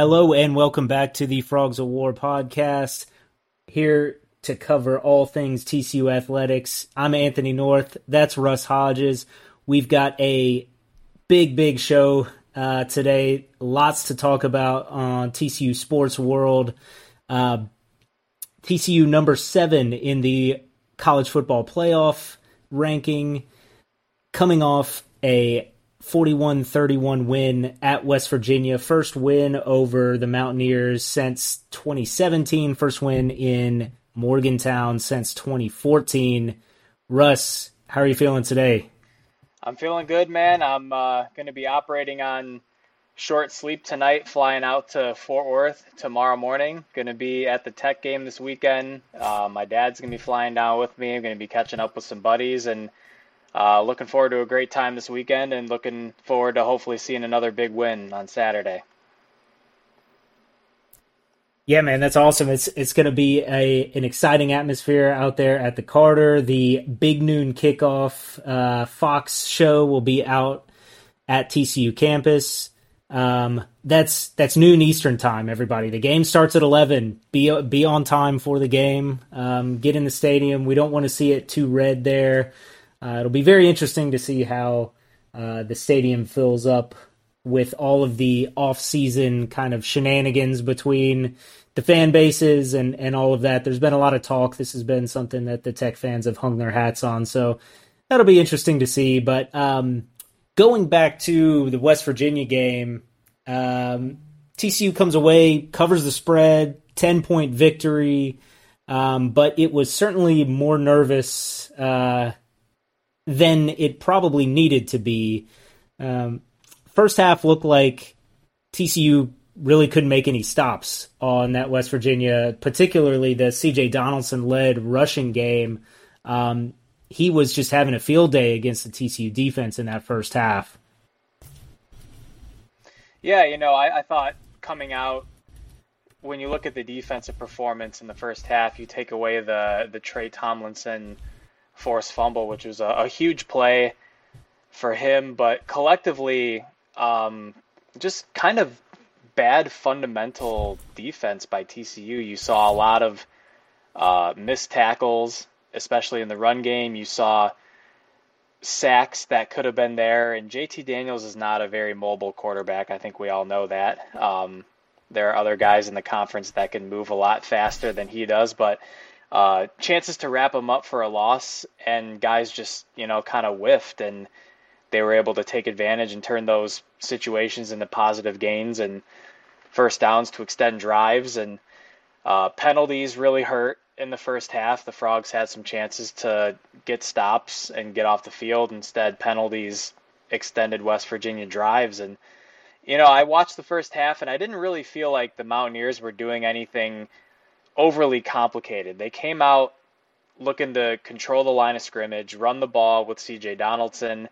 Hello and welcome back to the Frogs of War podcast. Here to cover all things TCU athletics. I'm Anthony North. That's Russ Hodges. We've got a big, big show uh, today. Lots to talk about on TCU Sports World. Uh, TCU number seven in the college football playoff ranking, coming off a 41 31 win at West Virginia. First win over the Mountaineers since 2017. First win in Morgantown since 2014. Russ, how are you feeling today? I'm feeling good, man. I'm uh, going to be operating on short sleep tonight, flying out to Fort Worth tomorrow morning. Going to be at the Tech game this weekend. Uh, my dad's going to be flying down with me. I'm going to be catching up with some buddies and uh, looking forward to a great time this weekend and looking forward to hopefully seeing another big win on Saturday. Yeah, man, that's awesome. It's it's going to be a an exciting atmosphere out there at the Carter. The big noon kickoff uh, Fox show will be out at TCU campus. Um, that's that's noon Eastern time. Everybody, the game starts at eleven. Be be on time for the game. Um, get in the stadium. We don't want to see it too red there. Uh, it'll be very interesting to see how uh, the stadium fills up with all of the off-season kind of shenanigans between the fan bases and, and all of that. There's been a lot of talk. This has been something that the Tech fans have hung their hats on. So that'll be interesting to see. But um, going back to the West Virginia game, um, TCU comes away, covers the spread, 10 point victory. Um, but it was certainly more nervous uh, than it probably needed to be. Um, first half looked like TCU really couldn't make any stops on that West Virginia, particularly the CJ Donaldson led rushing game. Um, he was just having a field day against the TCU defense in that first half. Yeah, you know, I, I thought coming out when you look at the defensive performance in the first half, you take away the the Tre Tomlinson forced fumble, which was a, a huge play for him, but collectively, um, just kind of bad fundamental defense by TCU. You saw a lot of uh, missed tackles, especially in the run game. You saw sacks that could have been there, and JT Daniels is not a very mobile quarterback. I think we all know that. Um, there are other guys in the conference that can move a lot faster than he does, but uh, chances to wrap them up for a loss, and guys just you know kind of whiffed, and they were able to take advantage and turn those situations into positive gains and first downs to extend drives and uh, penalties really hurt in the first half. The Frogs had some chances to get stops and get off the field. Instead, penalties extended West Virginia drives. And, you know, I watched the first half and I didn't really feel like the Mountaineers were doing anything overly complicated. They came out looking to control the line of scrimmage, run the ball with CJ Donaldson,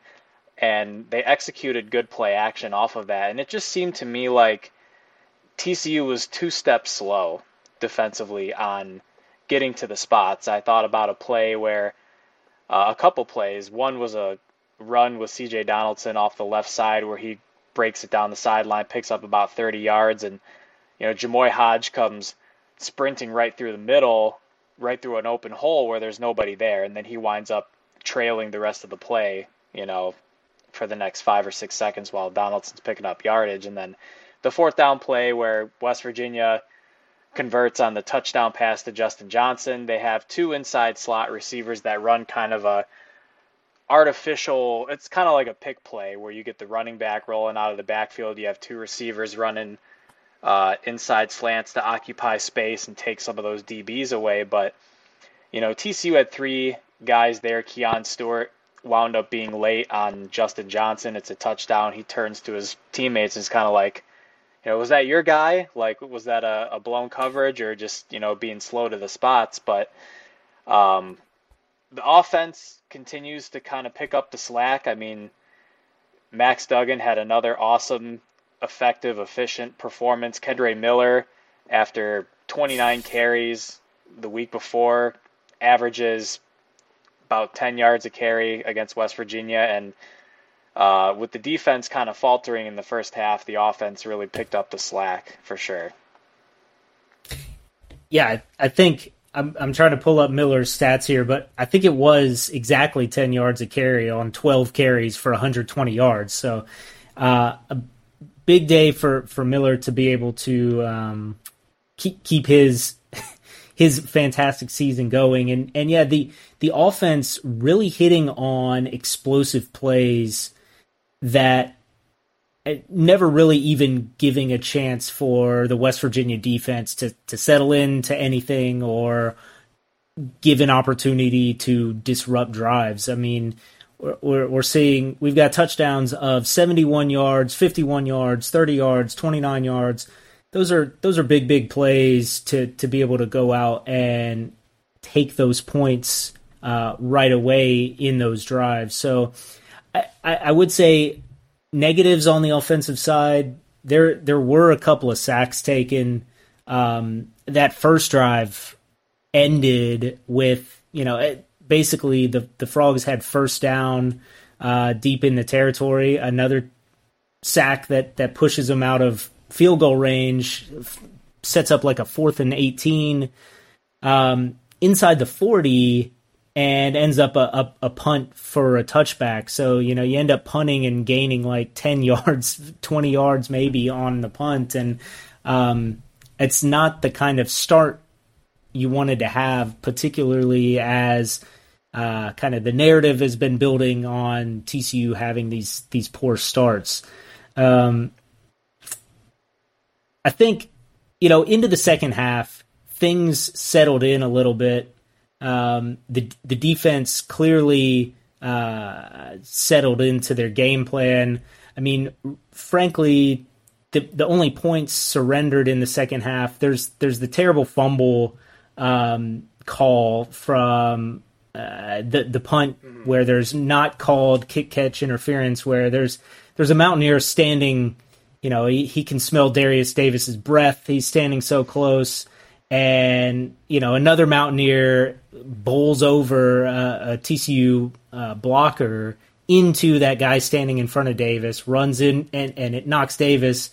and they executed good play action off of that. And it just seemed to me like TCU was two steps slow defensively on getting to the spots. I thought about a play where uh, a couple plays. One was a run with C.J. Donaldson off the left side where he breaks it down the sideline, picks up about 30 yards, and you know Jamoi Hodge comes sprinting right through the middle, right through an open hole where there's nobody there, and then he winds up trailing the rest of the play. You know, for the next five or six seconds while Donaldson's picking up yardage, and then the fourth down play where West Virginia converts on the touchdown pass to Justin Johnson. They have two inside slot receivers that run kind of a artificial it's kind of like a pick play where you get the running back rolling out of the backfield you have two receivers running uh, inside slants to occupy space and take some of those dbs away but you know tcu had three guys there keon stewart wound up being late on justin johnson it's a touchdown he turns to his teammates and is kind of like you know, was that your guy? Like, was that a, a blown coverage or just, you know, being slow to the spots? But um, the offense continues to kind of pick up the slack. I mean, Max Duggan had another awesome, effective, efficient performance. Kendre Miller, after 29 carries the week before, averages about 10 yards a carry against West Virginia. And uh, with the defense kind of faltering in the first half, the offense really picked up the slack for sure. Yeah, I think I'm I'm trying to pull up Miller's stats here, but I think it was exactly 10 yards a carry on 12 carries for 120 yards. So uh, big day for, for Miller to be able to um, keep keep his his fantastic season going, and and yeah, the the offense really hitting on explosive plays that uh, never really even giving a chance for the West Virginia defense to, to settle into anything or give an opportunity to disrupt drives. I mean, we're, we're seeing we've got touchdowns of 71 yards, 51 yards, 30 yards, 29 yards. Those are those are big big plays to to be able to go out and take those points uh, right away in those drives. So I, I would say negatives on the offensive side. There there were a couple of sacks taken. Um, that first drive ended with you know basically the the frogs had first down uh, deep in the territory. Another sack that that pushes them out of field goal range sets up like a fourth and eighteen um, inside the forty and ends up a, a, a, punt for a touchback. So, you know, you end up punting and gaining like 10 yards, 20 yards maybe on the punt. And um, it's not the kind of start you wanted to have, particularly as uh, kind of the narrative has been building on TCU having these these poor starts. Um, I think, you know, into the second half, things settled in a little bit um, the the defense clearly uh, settled into their game plan. I mean, frankly, the the only points surrendered in the second half. There's there's the terrible fumble um, call from uh, the the punt mm-hmm. where there's not called kick catch interference. Where there's there's a Mountaineer standing. You know, he, he can smell Darius Davis's breath. He's standing so close and you know another Mountaineer bowls over a, a TCU uh, blocker into that guy standing in front of Davis, runs in and, and it knocks Davis.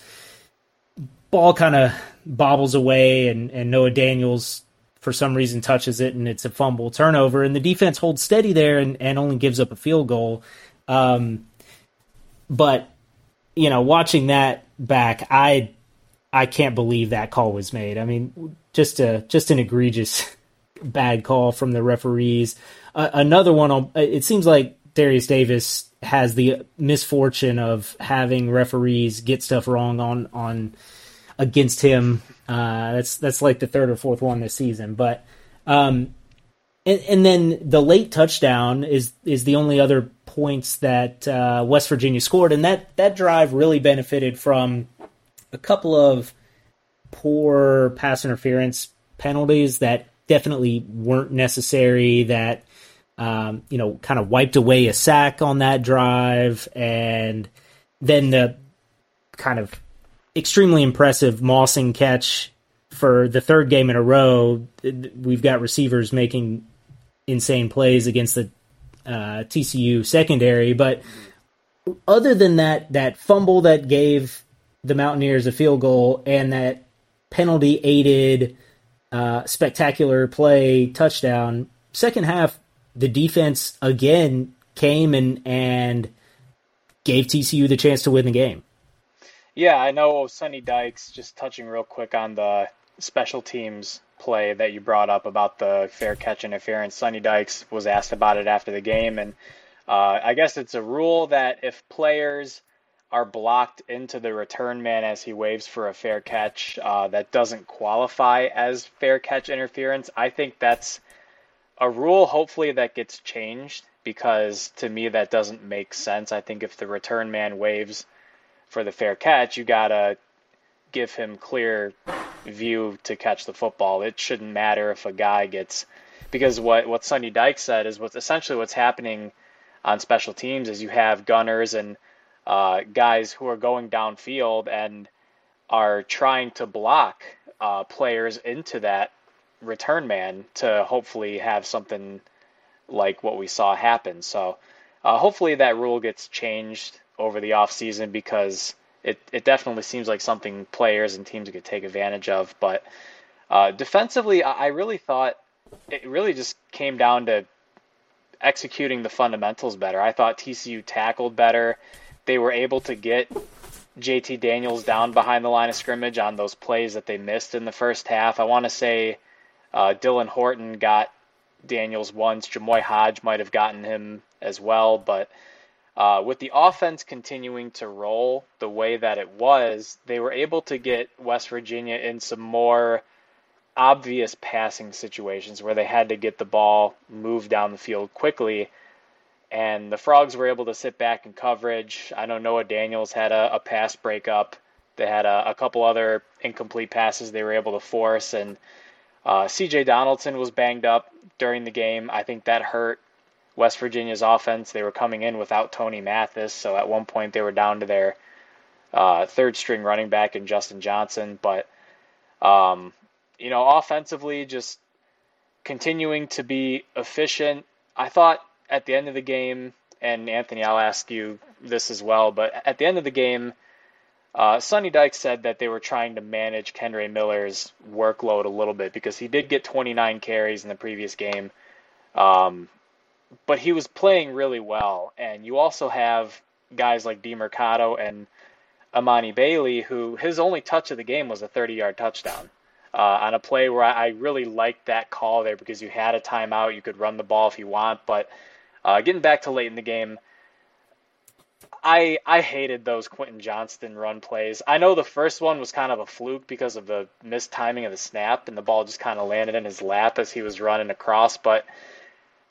Ball kind of bobbles away, and, and Noah Daniels for some reason touches it, and it's a fumble turnover. And the defense holds steady there and, and only gives up a field goal. Um, but you know, watching that back, I I can't believe that call was made. I mean, just a just an egregious bad call from the referees. Uh, another one. On, it seems like Darius Davis has the misfortune of having referees get stuff wrong on on against him. Uh, that's that's like the third or fourth one this season. But um, and, and then the late touchdown is is the only other points that uh, West Virginia scored, and that that drive really benefited from a couple of poor pass interference penalties that definitely weren't necessary. That um, you know kind of wiped away a sack on that drive, and then the kind of extremely impressive Mossing catch for the third game in a row. We've got receivers making insane plays against the uh, TCU secondary, but other than that, that fumble that gave the Mountaineers a field goal and that penalty aided uh, spectacular play touchdown. Second half, the defense again came and and gave TCU the chance to win the game. Yeah, I know Sonny Dykes. Just touching real quick on the special teams play that you brought up about the fair catch interference. Sonny Dykes was asked about it after the game, and uh, I guess it's a rule that if players are blocked into the return man as he waves for a fair catch uh, that doesn't qualify as fair catch interference. I think that's a rule, hopefully, that gets changed because to me that doesn't make sense. I think if the return man waves for the fair catch, you gotta give him clear view to catch the football. It shouldn't matter if a guy gets because what what Sonny Dyke said is what's essentially what's happening on special teams is you have gunners and uh, guys who are going downfield and are trying to block uh, players into that return man to hopefully have something like what we saw happen. So uh, hopefully that rule gets changed over the offseason because it, it definitely seems like something players and teams could take advantage of. But uh, defensively, I really thought it really just came down to executing the fundamentals better. I thought TCU tackled better. They were able to get JT Daniels down behind the line of scrimmage on those plays that they missed in the first half. I want to say uh, Dylan Horton got Daniels once. Jamoi Hodge might have gotten him as well. But uh, with the offense continuing to roll the way that it was, they were able to get West Virginia in some more obvious passing situations where they had to get the ball moved down the field quickly. And the Frogs were able to sit back in coverage. I know Noah Daniels had a, a pass breakup. They had a, a, couple other incomplete passes they were able to force. And uh, CJ Donaldson was banged up during the game. I think that hurt West Virginia's offense. They were coming in without Tony Mathis. So at one point they were down to their uh, third string running back in Justin Johnson. But um, you know, offensively, just continuing to be efficient. I thought at the end of the game, and Anthony, I'll ask you this as well, but at the end of the game, uh, Sonny Dykes said that they were trying to manage Kendre Miller's workload a little bit because he did get 29 carries in the previous game, um, but he was playing really well. And you also have guys like Demercado and Emani Bailey, who his only touch of the game was a 30 yard touchdown uh, on a play where I, I really liked that call there because you had a timeout, you could run the ball if you want. But uh, getting back to late in the game, I I hated those Quentin Johnston run plays. I know the first one was kind of a fluke because of the mistiming of the snap and the ball just kind of landed in his lap as he was running across. But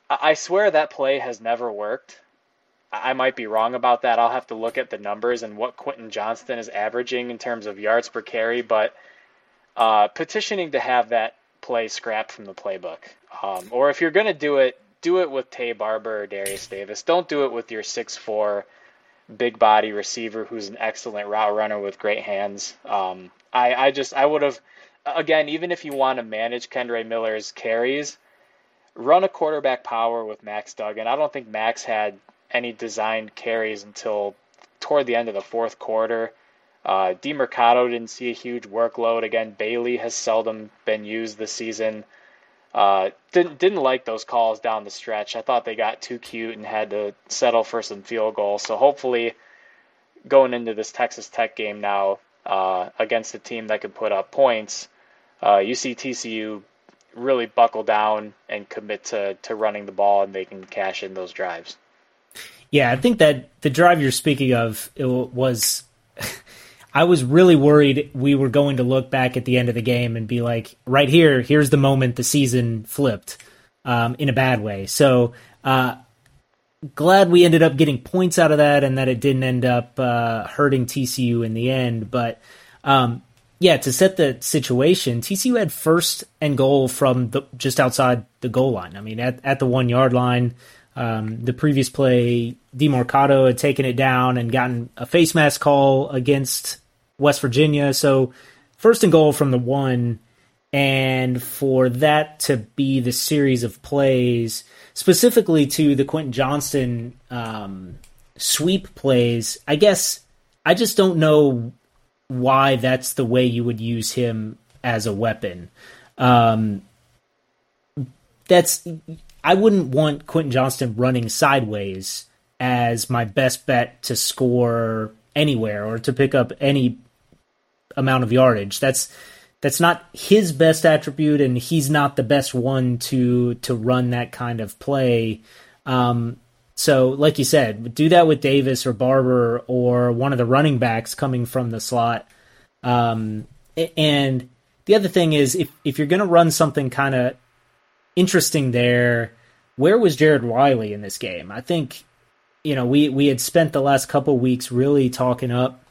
I swear that play has never worked. I might be wrong about that. I'll have to look at the numbers and what Quentin Johnston is averaging in terms of yards per carry, but uh, petitioning to have that play scrapped from the playbook. Um, or if you're going to do it, do it with Taye Barber or Darius Davis. Don't do it with your six four big body receiver who's an excellent route runner with great hands. Um, I, I just I would have again even if you want to manage Kendre Miller's carries, run a quarterback power with Max Duggan. I don't think Max had any designed carries until toward the end of the fourth quarter. Uh, Demercado didn't see a huge workload. Again, Bailey has seldom been used this season. Uh, didn't didn't like those calls down the stretch. I thought they got too cute and had to settle for some field goals. So hopefully, going into this Texas Tech game now uh, against a team that can put up points, uh, you see TCU really buckle down and commit to to running the ball, and they can cash in those drives. Yeah, I think that the drive you're speaking of was I was really worried we were going to look back at the end of the game and be like, right here, here's the moment the season flipped um, in a bad way. So uh, glad we ended up getting points out of that and that it didn't end up uh, hurting TCU in the end. But um, yeah, to set the situation, TCU had first and goal from the, just outside the goal line. I mean, at, at the one yard line. Um, the previous play, Demercado had taken it down and gotten a face mask call against West Virginia. So first and goal from the one, and for that to be the series of plays, specifically to the Quentin Johnston um, sweep plays, I guess I just don't know why that's the way you would use him as a weapon. Um, that's I wouldn't want Quentin Johnston running sideways as my best bet to score anywhere or to pick up any amount of yardage. That's that's not his best attribute, and he's not the best one to to run that kind of play. Um, so, like you said, do that with Davis or Barber or one of the running backs coming from the slot. Um, and the other thing is, if if you're going to run something kind of interesting there, where was Jared Wiley in this game? I think you know we we had spent the last couple weeks really talking up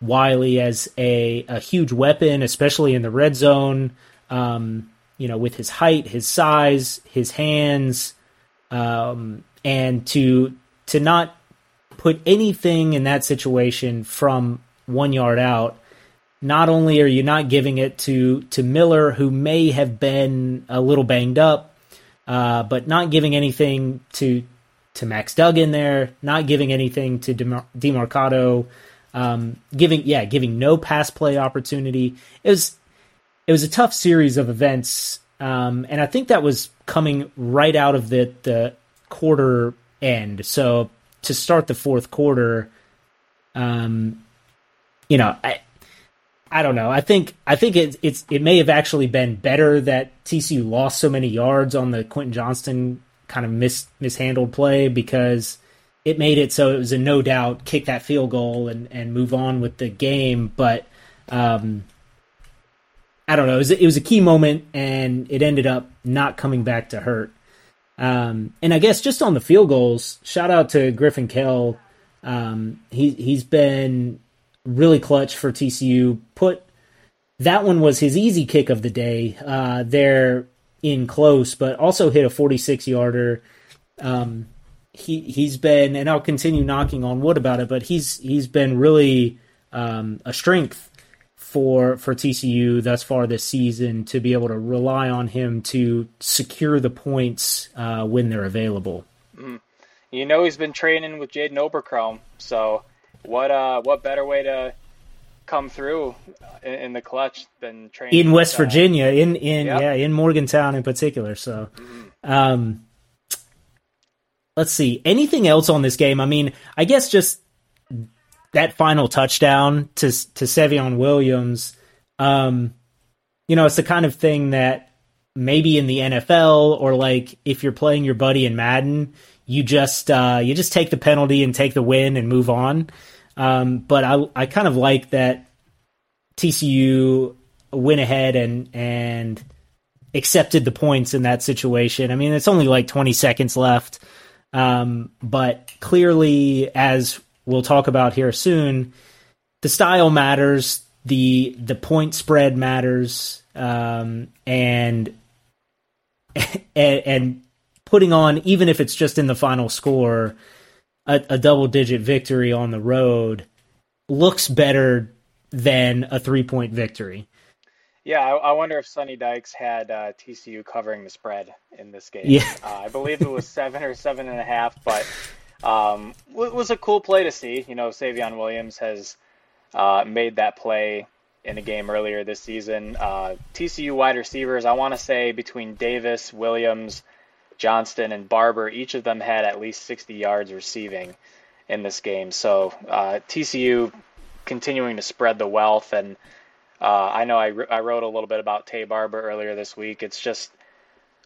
Wiley as a, a huge weapon, especially in the red zone. Um, you know, with his height, his size, his hands, um, and to to not put anything in that situation from one yard out. Not only are you not giving it to to Miller, who may have been a little banged up, uh, but not giving anything to to Max Duggan there, not giving anything to Demar- Demercado, um, giving yeah, giving no pass play opportunity. It was it was a tough series of events, um, and I think that was coming right out of the the quarter end. So to start the fourth quarter, um, you know, I I don't know. I think I think it, it's it may have actually been better that TCU lost so many yards on the Quentin Johnston kind of mis mishandled play because it made it so it was a no doubt kick that field goal and and move on with the game. But um, I don't know. It was, it was a key moment and it ended up not coming back to hurt. Um, and I guess just on the field goals, shout out to Griffin Kell. Um, he he's been really clutch for TCU. Put that one was his easy kick of the day. Uh, there in close, but also hit a 46 yarder. Um, he he's been, and I'll continue knocking on wood about it, but he's he's been really um, a strength for for TCU thus far this season to be able to rely on him to secure the points uh, when they're available. Mm. You know he's been training with Jaden Oberkrom, so what uh what better way to come through in, in the clutch than training in West with, uh, Virginia, in in yep. yeah in Morgantown in particular. So, mm-hmm. um, let's see anything else on this game. I mean, I guess just that final touchdown to to Savion Williams. Um, you know, it's the kind of thing that maybe in the NFL or like if you're playing your buddy in Madden, you just uh, you just take the penalty and take the win and move on. Um, but I I kind of like that TCU went ahead and and accepted the points in that situation. I mean, it's only like 20 seconds left. Um, but clearly, as we'll talk about here soon, the style matters, the the point spread matters, um, and, and and putting on even if it's just in the final score a, a double digit victory on the road looks better than a three point victory. Yeah, I, I, wonder if Sonny Dykes had uh, TCU covering the spread in this game. Yeah. Uh, I believe it was seven or seven and a half, but um, it was a cool play to see. You know, Savion Williams has uh, made that play in a game earlier this season. Uh, TCU wide receivers, I want to say between Davis, Williams, Johnston and Barber, each of them had at least 60 yards receiving in this game. So uh, TCU continuing to spread the wealth. And uh, I know I, I wrote a little bit about Taye Barber earlier this week. It's just,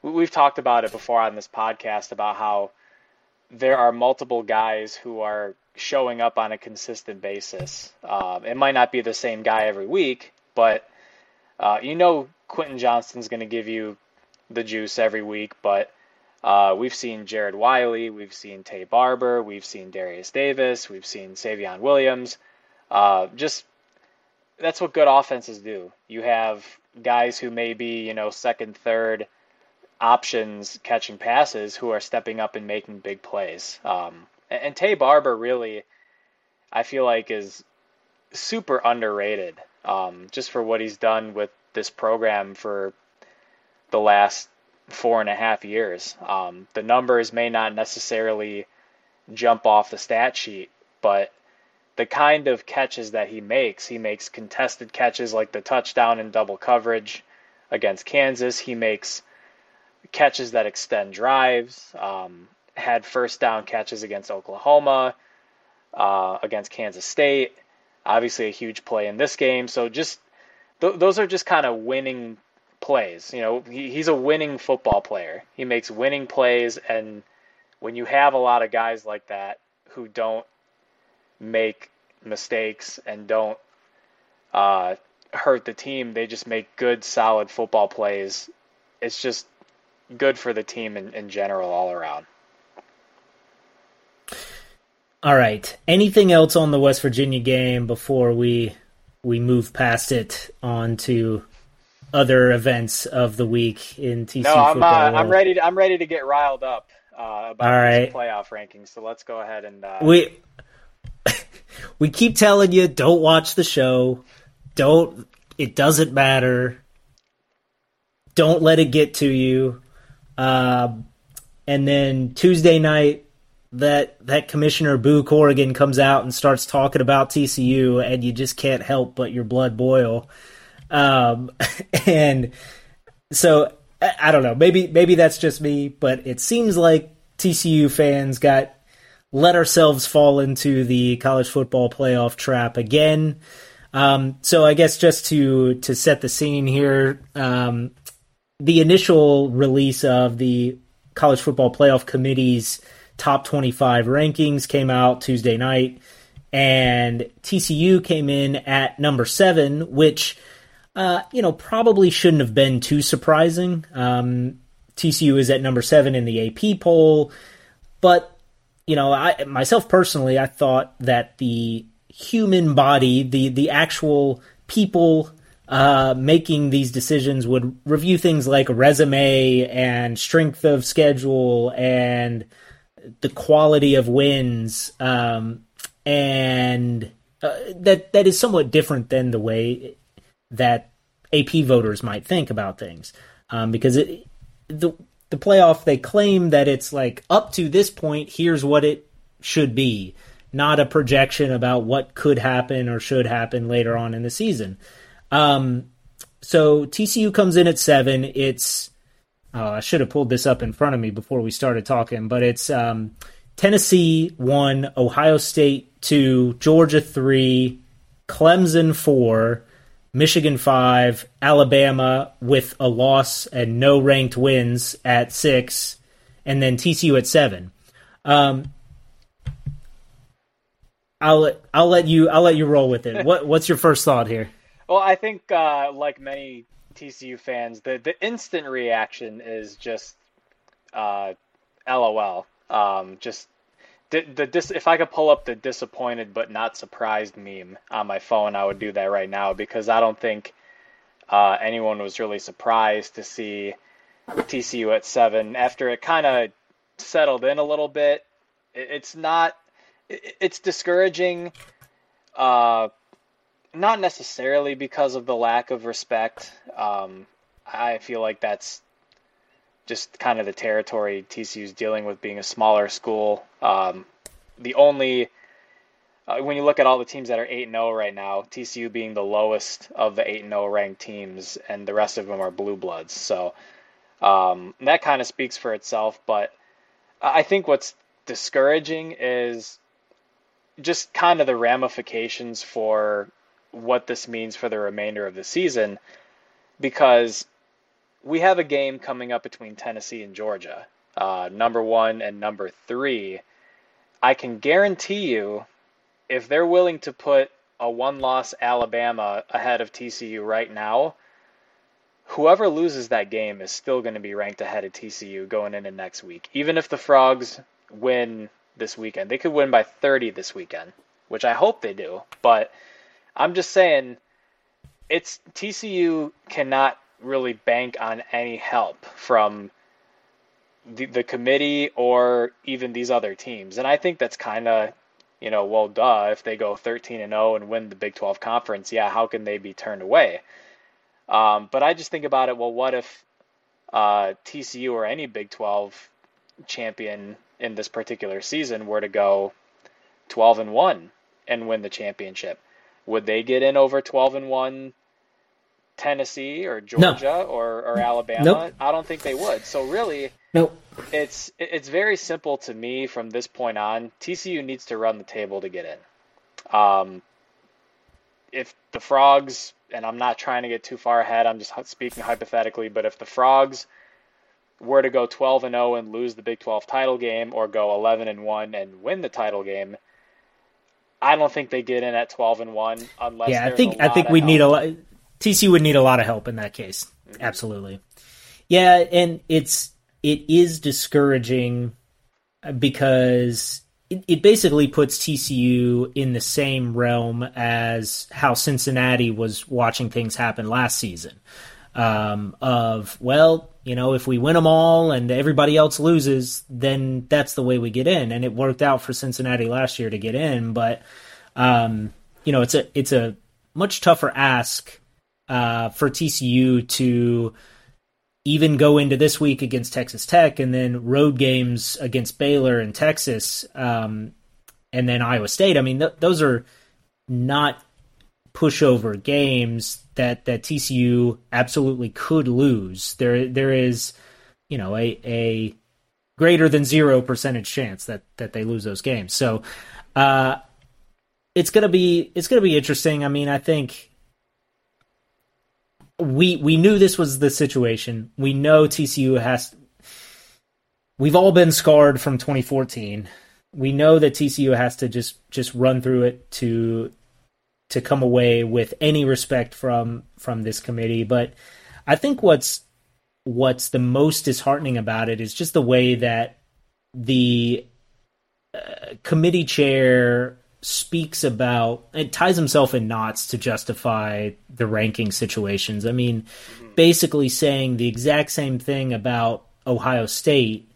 we've talked about it before on this podcast about how there are multiple guys who are showing up on a consistent basis. Um, it might not be the same guy every week, but uh, you know Quentin Johnston's going to give you the juice every week, but uh, we've seen Jared Wiley, we've seen Taye Barber, we've seen Darius Davis, we've seen Savion Williams. Uh, just that's what good offenses do. You have guys who may be, you know, second, third options catching passes who are stepping up and making big plays. Um, and, and Taye Barber really, I feel like, is super underrated um, just for what he's done with this program for the last four and a half years. Um, the numbers may not necessarily jump off the stat sheet, but the kind of catches that he makes, he makes contested catches like the touchdown in double coverage against Kansas. He makes catches that extend drives. Um, had first down catches against Oklahoma, uh, against Kansas State. Obviously, a huge play in this game. So just th- those are just kind of winning plays. You know, he, he's a winning football player. He makes winning plays, and when you have a lot of guys like that who don't make mistakes and don't uh, hurt the team, they just make good, solid football plays. It's just good for the team in, in general, all around. All right. Anything else on the West Virginia game before we we move past it on to other events of the week in TC no, I'm, football. Uh, I'm ready. To, I'm ready to get riled up uh, about All right. playoff rankings. So let's go ahead and uh... we we keep telling you don't watch the show. Don't. It doesn't matter. Don't let it get to you. Uh, and then Tuesday night, that that Commissioner Boo Corrigan comes out and starts talking about TCU, and you just can't help but your blood boil. Um, and so I don't know. Maybe maybe that's just me, but it seems like TCU fans got let ourselves fall into the college football playoff trap again. Um, so I guess just to to set the scene here, um, the initial release of the college football playoff committee's top 25 rankings came out Tuesday night, and TCU came in at number seven, which uh, you know, probably shouldn't have been too surprising. Um, TCU is at number seven in the AP poll, but you know, I myself personally, I thought that the human body, the the actual people uh, making these decisions would review things like resume and strength of schedule and the quality of wins, um, and uh, that that is somewhat different than the way that AP voters might think about things, um, because it, the the playoff they claim that it's like up to this point, here's what it should be, not a projection about what could happen or should happen later on in the season. Um, so TCU comes in at seven. It's oh, I should have pulled this up in front of me before we started talking, but it's um, Tennessee one, Ohio State two, Georgia three, Clemson four, Michigan five, Alabama with a loss and no ranked wins at six, and then TCU at seven. Um, I'll I'll let you I'll let you roll with it. What what's your first thought here? Well, I think uh, like many TCU fans, the the instant reaction is just uh, LOL. Um, just the, the dis- if I could pull up the disappointed but not surprised meme on my phone, I would do that right now because I don't think uh, anyone was really surprised to see TCU at seven after it kind of settled in a little bit. It, it's not. It, it's discouraging. Uh, not necessarily because of the lack of respect. Um, I feel like that's just kind of the territory TCU's dealing with being a smaller school. Um, the only uh, when you look at all the teams that are 8 and 0 right now, TCU being the lowest of the 8 and 0 ranked teams, and the rest of them are blue bloods. So um, that kind of speaks for itself. But I think what's discouraging is just kind of the ramifications for what this means for the remainder of the season because we have a game coming up between Tennessee and Georgia, uh, number one and number three. I can guarantee you, if they're willing to put a one loss Alabama ahead of TCU right now, whoever loses that game is still going to be ranked ahead of TCU going into next week. Even if the Frogs win this weekend, they could win by 30 this weekend, which I hope they do. But I'm just saying, it's TCU cannot really bank on any help from the, the committee or even these other teams. And I think that's kind of, you know, well, duh, if they go 13 and 0 and win the Big 12 conference, yeah, how can they be turned away? Um, but I just think about it, well, what if uh, TCU or any Big 12 champion in this particular season were to go 12 and 1 and win the championship? Would they get in over 12 and 1 Tennessee or Georgia no. or, or Alabama? Nope. I don't think they would. So really, nope. It's it's very simple to me from this point on. TCU needs to run the table to get in. Um, if the Frogs, and I'm not trying to get too far ahead, I'm just speaking hypothetically, but if the Frogs were to go 12 and 0 and lose the Big 12 title game, or go 11 and 1 and win the title game, I don't think they get in at 12 and 1 unless yeah. I think I think we need a lot. TC would need a lot of help in that case. Mm-hmm. Absolutely. Yeah, and it's it is discouraging because it, it basically puts TCU in the same realm as how Cincinnati was watching things happen last season. Um, of well, you know, if we win them all and everybody else loses, then that's the way we get in. And it worked out for Cincinnati last year to get in, but um, you know, it's a it's a much tougher ask uh, for TCU to even go into this week against Texas Tech and then road games against Baylor and Texas um, and then Iowa State. I mean, th- those are not pushover games that that TCU absolutely could lose. There there is, you know, a a greater than zero percentage chance that that they lose those games. So, uh, it's gonna be it's gonna be interesting. I mean, I think we we knew this was the situation. We know TCU has. We've all been scarred from 2014. We know that TCU has to just just run through it to to come away with any respect from from this committee. But I think what's what's the most disheartening about it is just the way that the uh, committee chair speaks about it ties himself in knots to justify the ranking situations. I mean, mm-hmm. basically saying the exact same thing about Ohio State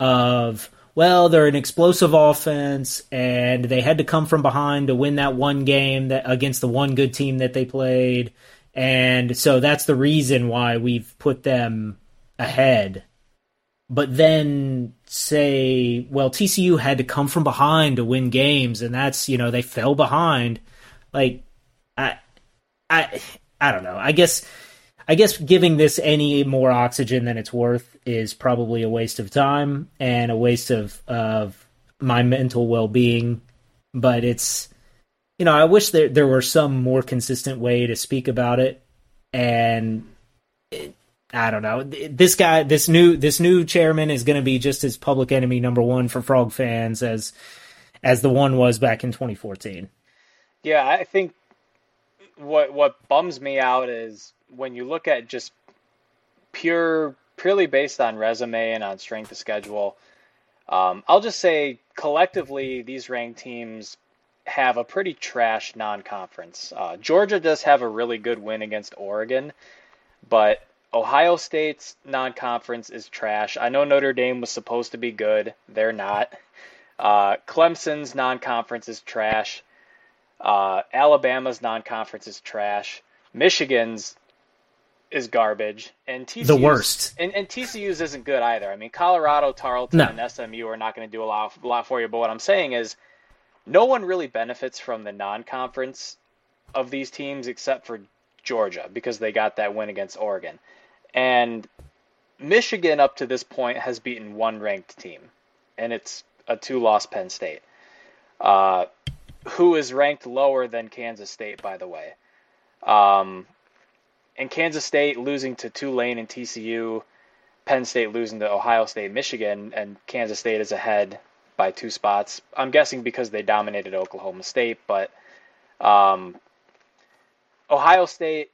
of well, they're an explosive offense and they had to come from behind to win that one game that against the one good team that they played. And so that's the reason why we've put them ahead. But then say, well, TCU had to come from behind to win games and that's, you know, they fell behind. Like I I I don't know. I guess I guess giving this any more oxygen than it's worth is probably a waste of time and a waste of of my mental well being. But it's you know I wish there there were some more consistent way to speak about it, and it, I don't know this guy this new this new chairman is going to be just as public enemy number one for Frog fans as as the one was back in 2014. Yeah, I think what what bums me out is when you look at just pure, purely based on resume and on strength of schedule, um, I'll just say collectively these ranked teams have a pretty trash non-conference. Uh, Georgia does have a really good win against Oregon, but Ohio State's non-conference is trash. I know Notre Dame was supposed to be good; they're not. Uh, Clemson's non-conference is trash. Uh, Alabama's non-conference is trash. Michigan's is garbage, and TCU's, the worst. And, and TCU's isn't good either. I mean, Colorado, Tarleton, no. and SMU are not going to do a lot, a lot for you. But what I'm saying is, no one really benefits from the non-conference of these teams except for Georgia because they got that win against Oregon, and Michigan up to this point has beaten one ranked team, and it's a two-loss Penn State, uh, who is ranked lower than Kansas State, by the way. Um, and Kansas State losing to Tulane and TCU, Penn State losing to Ohio State, Michigan, and Kansas State is ahead by two spots. I'm guessing because they dominated Oklahoma State, but um, Ohio State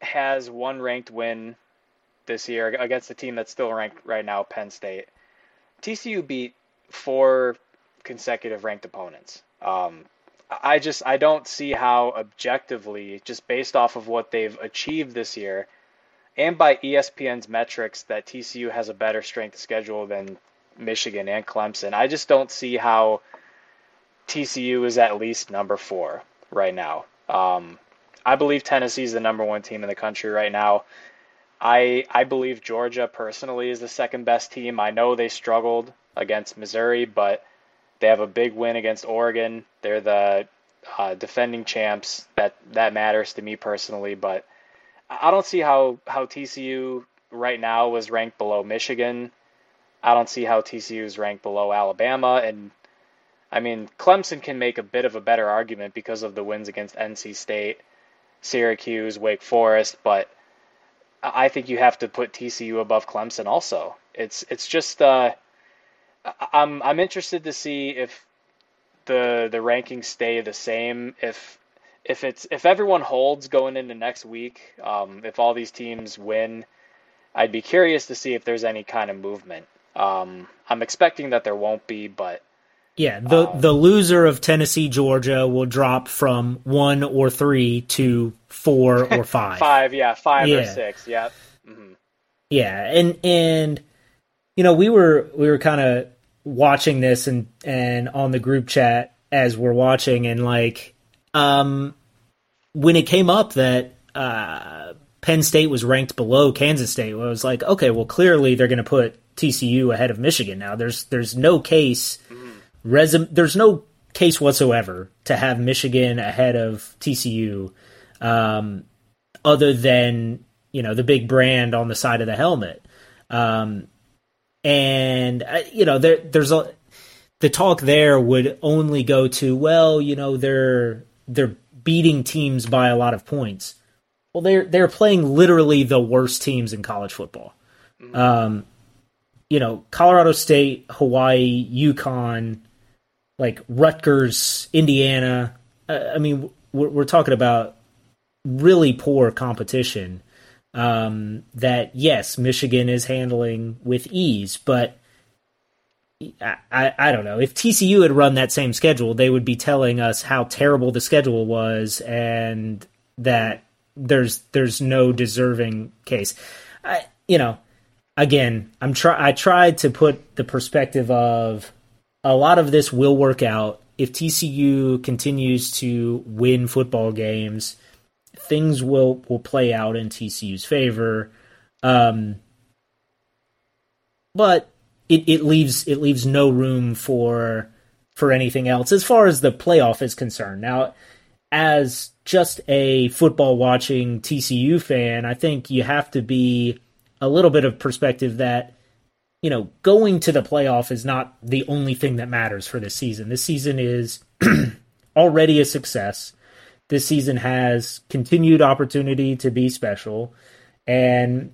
has one ranked win this year against the team that's still ranked right now, Penn State. TCU beat four consecutive ranked opponents. Um, I just I don't see how objectively, just based off of what they've achieved this year, and by ESPN's metrics, that TCU has a better strength schedule than Michigan and Clemson. I just don't see how TCU is at least number four right now. Um, I believe Tennessee is the number one team in the country right now. I I believe Georgia personally is the second best team. I know they struggled against Missouri, but they have a big win against Oregon. They're the uh, defending champs. That that matters to me personally, but I don't see how how TCU right now was ranked below Michigan. I don't see how TCU is ranked below Alabama, and I mean Clemson can make a bit of a better argument because of the wins against NC State, Syracuse, Wake Forest, but I think you have to put TCU above Clemson also. It's it's just uh, I'm I'm interested to see if the the rankings stay the same. If if it's if everyone holds going into next week, um, if all these teams win, I'd be curious to see if there's any kind of movement. Um, I'm expecting that there won't be, but yeah, the um, the loser of Tennessee Georgia will drop from one or three to four or five. five, yeah, five yeah. or six, yeah. Mm-hmm. Yeah, and and you know we were we were kind of watching this and and on the group chat as we're watching and like um when it came up that uh Penn State was ranked below Kansas State. I was like, okay, well, clearly they're going to put TCU ahead of Michigan now. There's there's no case resume. There's no case whatsoever to have Michigan ahead of TCU, um, other than you know the big brand on the side of the helmet. Um, and uh, you know there there's a the talk there would only go to well you know they're they're beating teams by a lot of points. Well they're they're playing literally the worst teams in college football. Um you know colorado state hawaii UConn like rutgers indiana uh, i mean we're, we're talking about really poor competition um, that yes, Michigan is handling with ease, but I, I, I, don't know. If TCU had run that same schedule, they would be telling us how terrible the schedule was and that there's there's no deserving case. I, you know, again, I'm try I tried to put the perspective of a lot of this will work out if TCU continues to win football games things will will play out in TCU's favor. Um, but it, it leaves it leaves no room for for anything else as far as the playoff is concerned. Now, as just a football watching TCU fan, I think you have to be a little bit of perspective that you know going to the playoff is not the only thing that matters for this season. This season is already a success this season has continued opportunity to be special. And,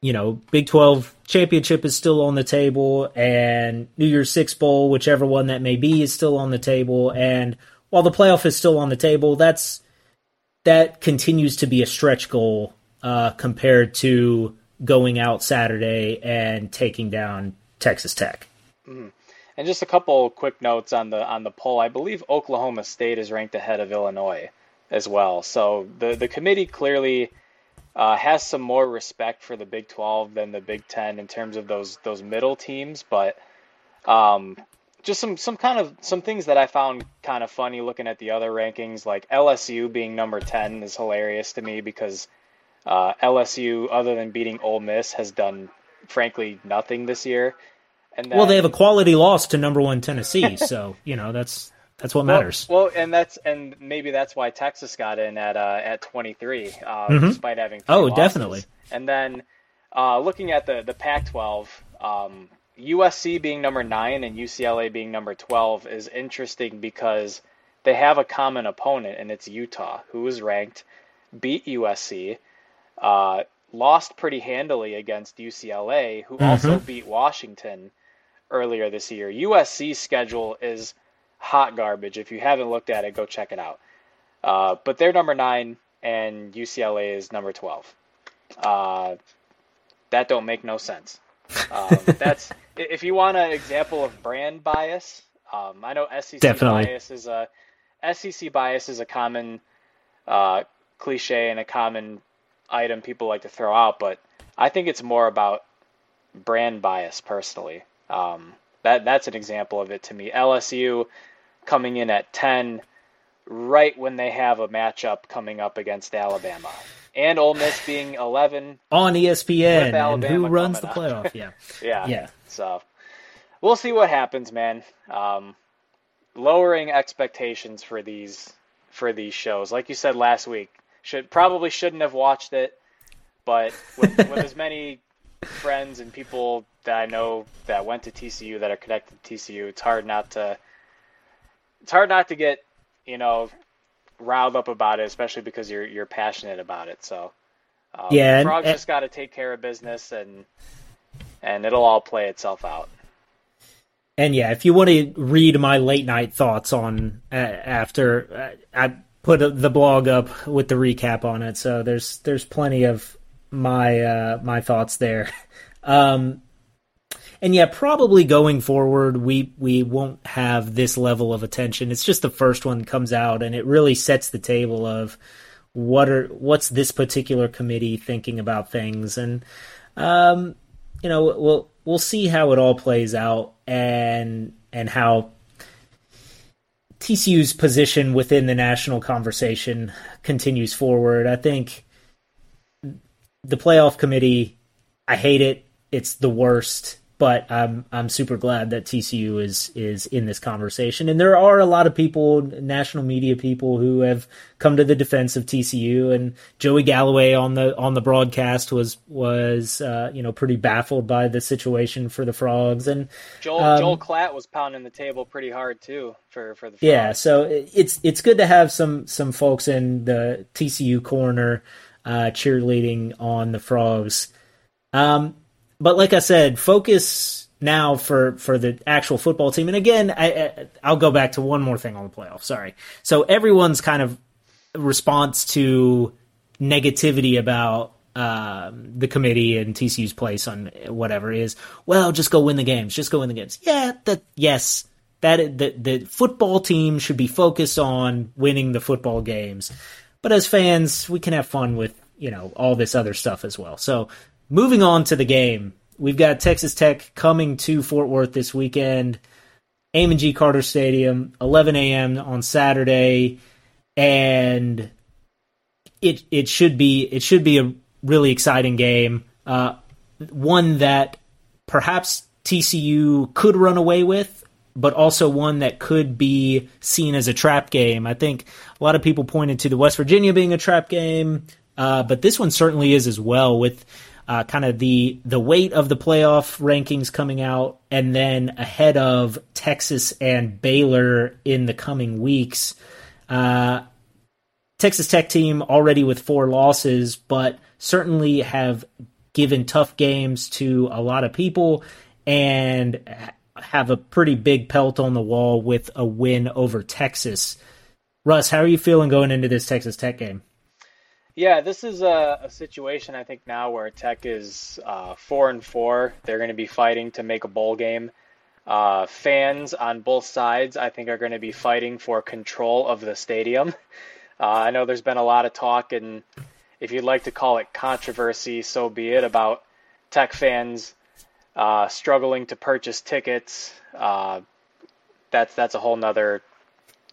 you know, Big 12 championship is still on the table, and New Year's Six Bowl, whichever one that may be, is still on the table. And while the playoff is still on the table, that's that continues to be a stretch goal uh, compared to going out Saturday and taking down Texas Tech. Mm-hmm. And just a couple quick notes on the on the poll. I believe Oklahoma State is ranked ahead of Illinois as well. So the the committee clearly uh, has some more respect for the Big 12 than the Big 10 in terms of those those middle teams. But um, just some some kind of some things that I found kind of funny looking at the other rankings, like LSU being number 10 is hilarious to me because uh, LSU, other than beating Ole Miss, has done frankly nothing this year. And then, well, they have a quality loss to number one Tennessee, so you know that's that's what matters. Well, and that's and maybe that's why Texas got in at uh, at 23, uh, mm-hmm. despite having oh losses. definitely. And then uh, looking at the the Pac-12, um, USC being number nine and UCLA being number 12 is interesting because they have a common opponent, and it's Utah, who is ranked, beat USC. Uh, lost pretty handily against UCLA, who mm-hmm. also beat Washington earlier this year. USC's schedule is hot garbage. If you haven't looked at it, go check it out. Uh, but they're number nine, and UCLA is number twelve. Uh, that don't make no sense. Um, that's if you want an example of brand bias. Um, I know SEC Definitely. bias is a SEC bias is a common uh, cliche and a common item people like to throw out, but I think it's more about brand bias personally. Um, that that's an example of it to me. LSU coming in at ten, right when they have a matchup coming up against Alabama, and Ole Miss being eleven on ESPN. and who runs the playoff? Yeah, yeah, yeah. So we'll see what happens, man. Um, lowering expectations for these for these shows, like you said last week, should probably shouldn't have watched it, but with, with as many friends and people that I know that went to TCU that are connected to TCU, it's hard not to it's hard not to get you know riled up about it, especially because you're you're passionate about it. So um, yeah, Frog just got to take care of business and and it'll all play itself out. And yeah, if you want to read my late night thoughts on uh, after uh, I put the blog up with the recap on it, so there's there's plenty of my uh, my thoughts there. Um, and yeah, probably going forward, we we won't have this level of attention. It's just the first one comes out, and it really sets the table of what are what's this particular committee thinking about things, and um, you know, we'll we'll see how it all plays out, and and how TCU's position within the national conversation continues forward. I think the playoff committee, I hate it. It's the worst but I'm I'm super glad that TCU is is in this conversation, and there are a lot of people, national media people, who have come to the defense of TCU. And Joey Galloway on the on the broadcast was was uh, you know pretty baffled by the situation for the frogs, and Joel um, Joel Klatt was pounding the table pretty hard too for for the frogs. yeah. So it's it's good to have some some folks in the TCU corner uh, cheerleading on the frogs. Um, but like I said, focus now for for the actual football team. And again, I, I'll go back to one more thing on the playoff. Sorry. So everyone's kind of response to negativity about um, the committee and TCU's place on whatever is, well, just go win the games. Just go win the games. Yeah, that yes, that the the football team should be focused on winning the football games. But as fans, we can have fun with you know all this other stuff as well. So moving on to the game, we've got Texas Tech coming to Fort Worth this weekend. Amon G. Carter Stadium, 11 a.m. on Saturday, and it it should be it should be a really exciting game. Uh, one that perhaps TCU could run away with, but also one that could be seen as a trap game. I think a lot of people pointed to the West Virginia being a trap game, uh, but this one certainly is as well with uh, kind of the the weight of the playoff rankings coming out, and then ahead of Texas and Baylor in the coming weeks. Uh, Texas Tech team already with four losses, but certainly have given tough games to a lot of people and have a pretty big pelt on the wall with a win over Texas. Russ, how are you feeling going into this Texas Tech game? Yeah, this is a, a, situation I think now where Tech is uh, four and four. They're going to be fighting to make a bowl game. Uh, fans on both sides, I think, are going to be fighting for control of the stadium. Uh, I know there's been a lot of talk, and if you'd like to call it controversy, so be it, about Tech fans uh, struggling to purchase tickets. Uh, that's that's a whole nother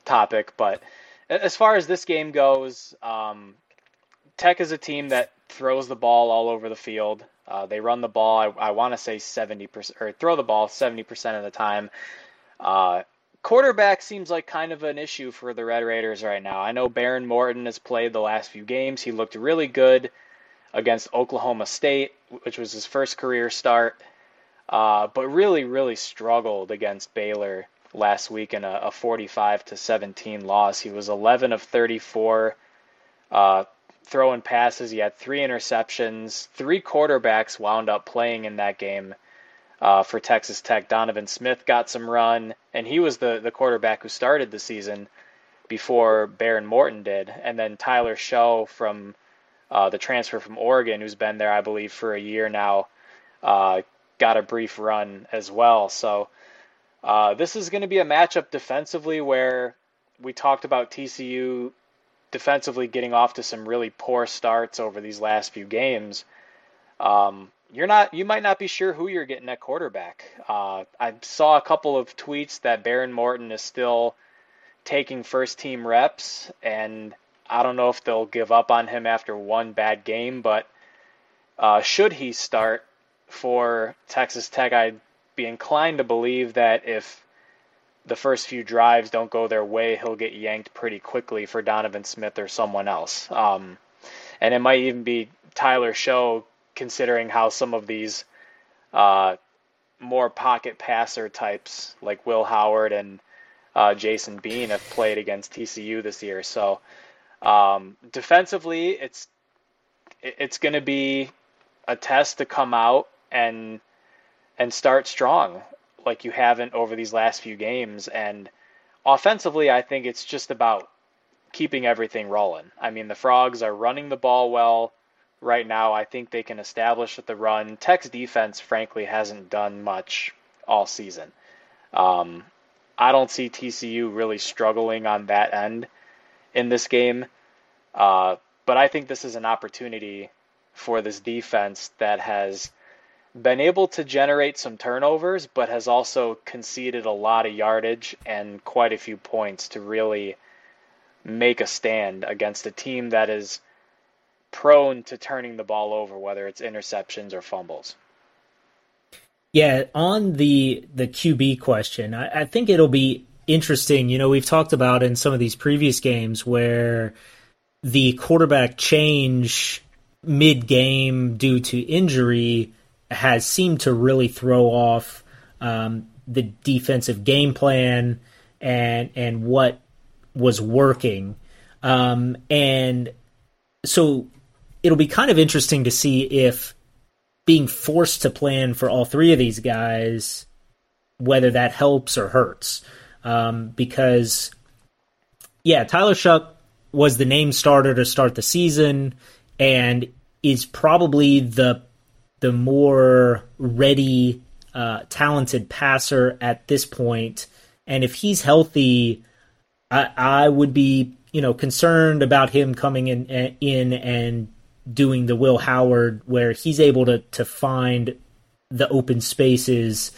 topic. But as far as this game goes, um, Tech is a team that throws the ball all over the field. Uh, they run the ball, I, I want to say 70%, or throw the ball 70% of the time. Uh, quarterback seems like kind of an issue for the Red Raiders right now. I know Behren Morton has played the last few games. He looked really good against Oklahoma State, which was his first career start, uh, but really, really struggled against Baylor last week in a, a 45 to 17 loss. He was 11 of 34, uh, throwing passes. He had three interceptions. Three quarterbacks wound up playing in that game uh, for Texas Tech. Donovan Smith got some run, and he was the, the quarterback who started the season before Behren Morton did. And then Tyler Shough from uh, the transfer from Oregon, who's been there, I believe, for a year now, uh, got a brief run as well. So uh, this is going to be a matchup defensively where we talked about TCU defensively getting off to some really poor starts over these last few games, um, you're not you might not be sure who you're getting at quarterback. Uh, I saw a couple of tweets that Behren Morton is still taking first team reps, and I don't know if they'll give up on him after one bad game, but uh, should he start for Texas Tech, I'd be inclined to believe that if the first few drives don't go their way, he'll get yanked pretty quickly for Donovan Smith or someone else. Um, and it might even be Tyler Shough, considering how some of these uh, more pocket passer types like Will Howard and uh, Jason Bean have played against TCU this year. So um, defensively, it's it's going to be a test to come out and and start strong like you haven't over these last few games. And offensively, I think it's just about keeping everything rolling. I mean, the Frogs are running the ball well right now. I think they can establish the run. Tech's defense, frankly, hasn't done much all season. Um, I don't see TCU really struggling on that end in this game. Uh, but I think this is an opportunity for this defense that has been able to generate some turnovers, but has also conceded a lot of yardage and quite a few points to really make a stand against a team that is prone to turning the ball over, whether it's interceptions or fumbles. Yeah, on the the QB question, I, I think it'll be interesting. You know, we've talked about in some of these previous games where the quarterback change mid game due to injury has seemed to really throw off um, the defensive game plan and and what was working. Um, and so it'll be kind of interesting to see if being forced to plan for all three of these guys, whether that helps or hurts. Um, because, yeah, Tyler Shough was the name starter to start the season and is probably the the more ready, uh, talented passer at this point. And if he's healthy, I, I would be you know concerned about him coming in in and doing the Will Howard where he's able to to find the open spaces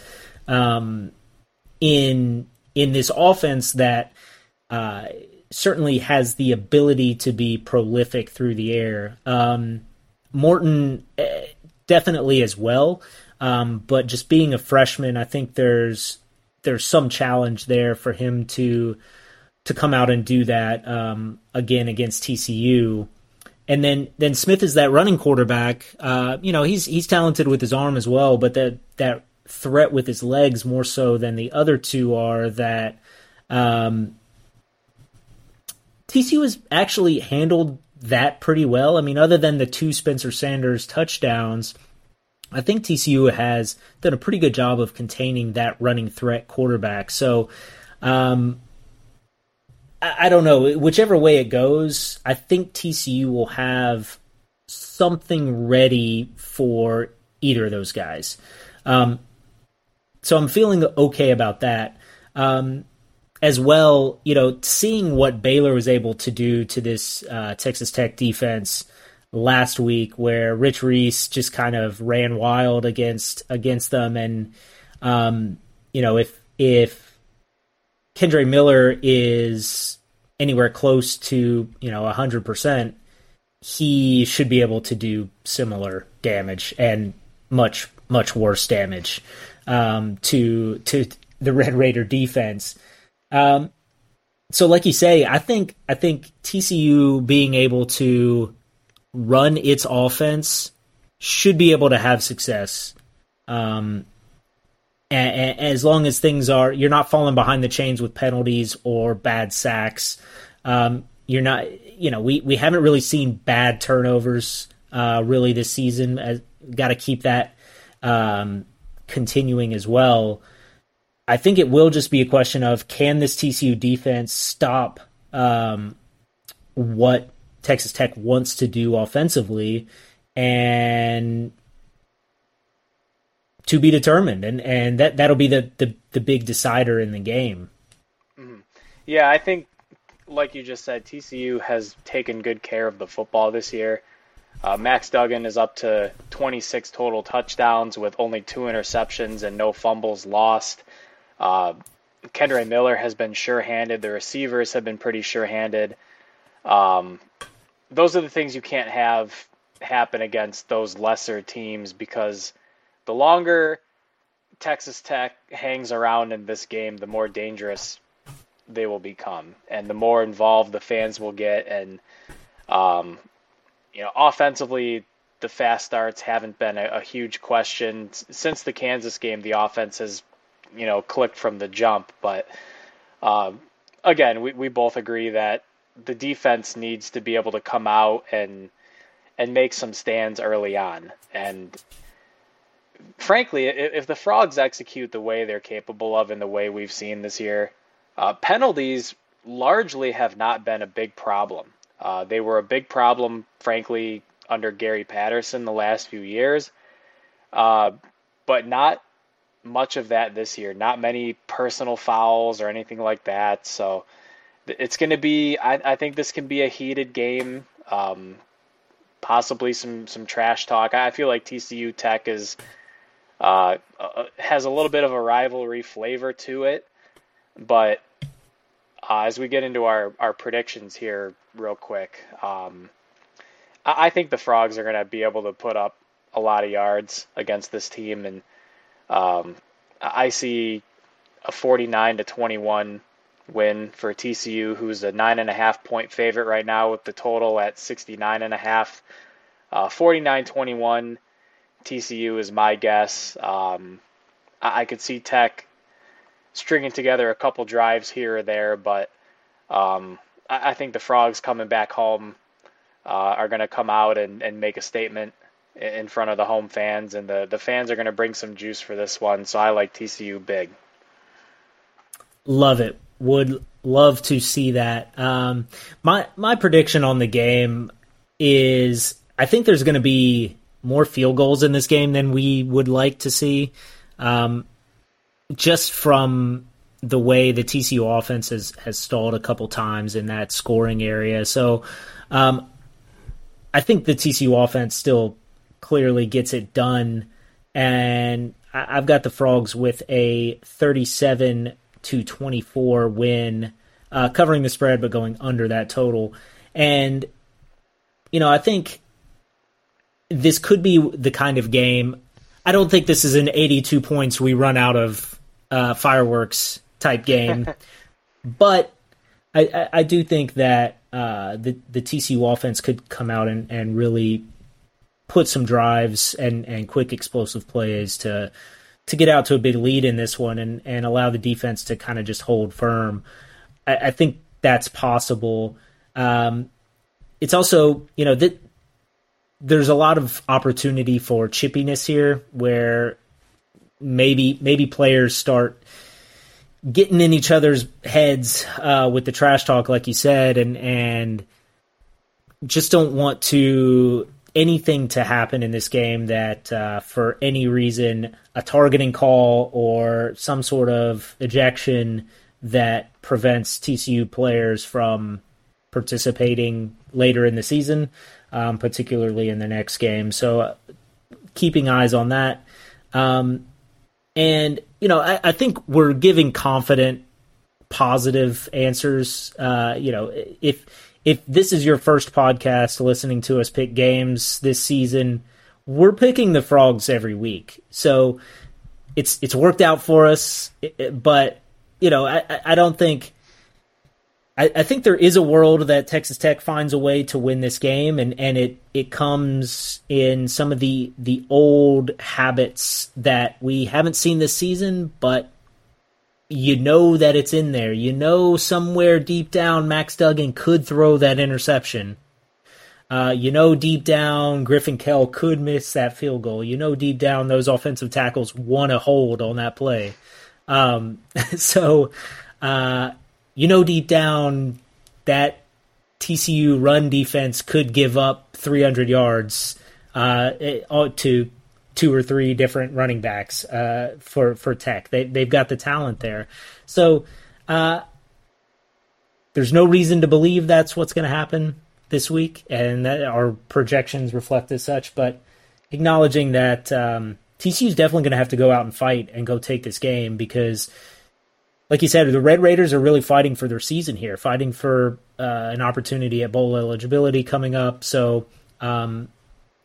um, in in this offense that uh, certainly has the ability to be prolific through the air. Um, Morton eh, definitely as well, um, but just being a freshman, I think there's there's some challenge there for him to to come out and do that um, again against TCU. And then then Smith is that running quarterback. Uh, you know, he's he's talented with his arm as well, but that that threat with his legs more so than the other two are that um, TCU has actually handled that pretty well. I mean, other than the two Spencer Sanders touchdowns, I think TCU has done a pretty good job of containing that running threat quarterback. So, um, I, don't know. Whichever way it goes, I think TCU will have something ready for either of those guys. Um, so I'm feeling okay about that. Um, as well, you know, seeing what Baylor was able to do to this uh, Texas Tech defense last week, where Rich Reese just kind of ran wild against against them, and um, you know, if if Kendre Miller is anywhere close to you know hundred percent, he should be able to do similar damage and much much worse damage um, to to the Red Raider defense. Um, so, like you say, I think I think TCU being able to run its offense should be able to have success. Um, as long as things are, you're not falling behind the chains with penalties or bad sacks. Um, you're not, you know, we, we haven't really seen bad turnovers uh, really this season. Got to keep that um, continuing as well. I think it will just be a question of can this TCU defense stop um, what Texas Tech wants to do offensively, and to be determined, and and that that'll be the the, the big decider in the game. Mm-hmm. Yeah, I think, like you just said, TCU has taken good care of the football this year. Uh, Max Duggan is up to 26 total touchdowns with only two interceptions and no fumbles lost. Uh, Kendre Miller has been sure-handed. The receivers have been pretty sure-handed. Um, those are the things you can't have happen against those lesser teams because the longer Texas Tech hangs around in this game, the more dangerous they will become, and the more involved the fans will get. And um, you know, offensively, the fast starts haven't been a, a, huge question since the Kansas game. The offense has, you know, clicked from the jump. But um, again, we we both agree that the defense needs to be able to come out and and make some stands early on. And frankly, if the Frogs execute the way they're capable of and the way we've seen this year, uh, penalties largely have not been a big problem. Uh, they were a big problem, frankly, under Gary Patterson the last few years, uh, but not much of that this year. Not many personal fouls or anything like that. So it's going to be. I, I, think this can be a heated game. Um, possibly some some trash talk. I feel like TCU Tech is uh, uh, has a little bit of a rivalry flavor to it. But uh, as we get into our, our predictions here, real quick, um, I think the Frogs are going to be able to put up a lot of yards against this team, and um, I see a 49 to 21 win for TCU, who's a nine and a half point favorite right now with the total at 69 and a half. Uh, 49-21 TCU is my guess. Um, I, I could see Tech stringing together a couple drives here or there, but um, I, I, think the Frogs coming back home uh, are going to come out and, and make a statement in front of the home fans, and the, the fans are going to bring some juice for this one. So I like TCU big. Love it. Would love to see that. Um, my my prediction on the game is I think there's going to be more field goals in this game than we would like to see. Um, just from the way the TCU offense has, has stalled a couple times in that scoring area. So um, I think the TCU offense still clearly gets it done. And I, I've got the Frogs with a 37 to 24 win, uh, covering the spread, but going under that total. And, you know, I think this could be the kind of game. I don't think this is an 82 points we run out of uh, fireworks type game, but I, I, I, do think that uh, the the TCU offense could come out and, and really put some drives and, and quick explosive plays to to get out to a big lead in this one and, and allow the defense to kind of just hold firm. I, I think that's possible. Um, it's also you know that there's a lot of opportunity for chippiness here where maybe maybe players start getting in each other's heads uh, with the trash talk, like you said, and and just don't want to anything to happen in this game that uh, for any reason a targeting call or some sort of ejection that prevents TCU players from participating later in the season um, particularly in the next game. So uh, keeping eyes on that. Um, and, you know, I, I, think we're giving confident, positive answers. Uh, you know, if if this is your first podcast listening to us pick games this season, we're picking the frogs every week. So it's it's worked out for us, but you know, I, I don't think I, I, think there is a world that Texas Tech finds a way to win this game, and, and it it comes in some of the the old habits that we haven't seen this season, but you know that it's in there. You know somewhere deep down Max Duggan could throw that interception. Uh, you know deep down Griffin Kell could miss that field goal. You know deep down those offensive tackles want to hold on that play. Um, so uh, you know deep down that TCU run defense could give up 300 yards uh, to two or three different running backs uh, for for Tech. They they've got the talent there, so uh, there's no reason to believe that's what's going to happen this week, and that our projections reflect as such. But acknowledging that um, TCU is definitely going to have to go out and fight and go take this game because like you said, the Red Raiders are really fighting for their season here, fighting for uh, an opportunity at bowl eligibility coming up. So um,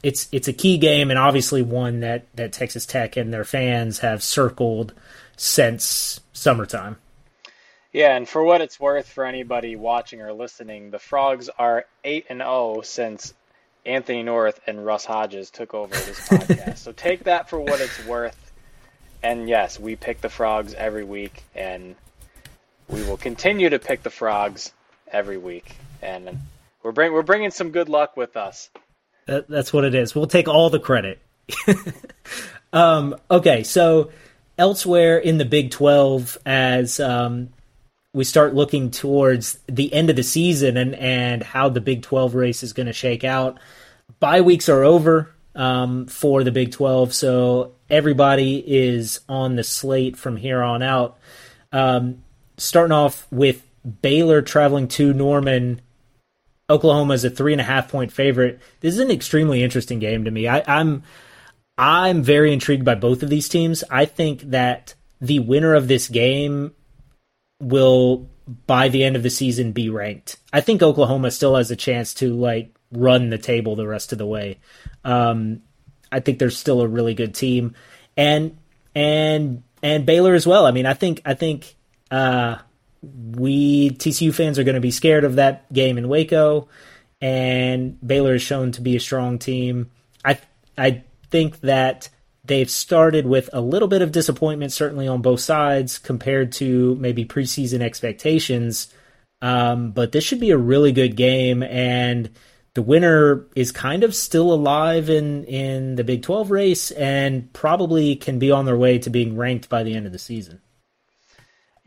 it's it's a key game, and obviously one that that Texas Tech and their fans have circled since summertime. Yeah, and for what it's worth for anybody watching or listening, the Frogs are eight and zero oh since Anthony North and Russ Hodges took over this podcast. so take that for what it's worth and yes, we pick the frogs every week, and we will continue to pick the frogs every week. And we're bring we're bringing some good luck with us. That, that's what it is. We'll take all the credit. um, okay, so elsewhere in the Big Twelve, as um, we start looking towards the end of the season and and how the Big Twelve race is going to shake out, bye weeks are over um, for the Big 12. So everybody is on the slate from here on out. Um, starting off with Baylor traveling to Norman. Oklahoma is a three and a half point favorite. This is an extremely interesting game to me. I, I'm I'm very intrigued by both of these teams. I think that the winner of this game will by the end of the season be ranked. I think Oklahoma still has a chance to like run the table the rest of the way. Um, I think they're still a really good team, and and and Baylor as well. I mean, I think I think uh, we TCU fans are going to be scared of that game in Waco, and Baylor is shown to be a strong team. I I think that they've started with a little bit of disappointment, certainly on both sides, compared to maybe preseason expectations. Um, but this should be a really good game, and the winner is kind of still alive in in the Big 12 race, and probably can be on their way to being ranked by the end of the season.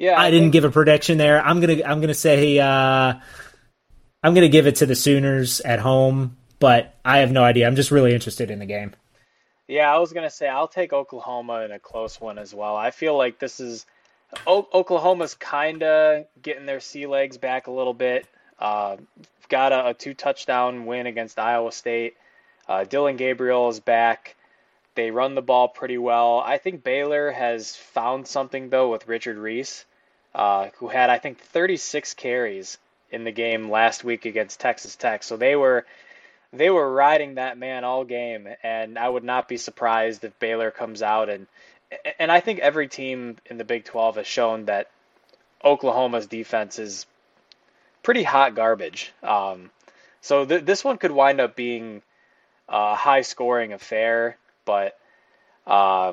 Yeah, I, I didn't think... give a prediction there. I'm gonna I'm gonna say uh, I'm gonna give it to the Sooners at home, but I have no idea. I'm just really interested in the game. Yeah, I was gonna say I'll take Oklahoma in a close one as well. I feel like this is o- Oklahoma's kind of getting their sea legs back a little bit. Uh, got a, a, two touchdown win against Iowa State. Uh, Dillon Gabriel is back. They run the ball pretty well. I think Baylor has found something though with Richard Reese, uh, who had I think 36 carries in the game last week against Texas Tech. So they were they were riding that man all game, and I would not be surprised if Baylor comes out and and I think every team in the Big 12 has shown that Oklahoma's defense is pretty hot garbage. Um, so th- this one could wind up being a high scoring affair, but uh,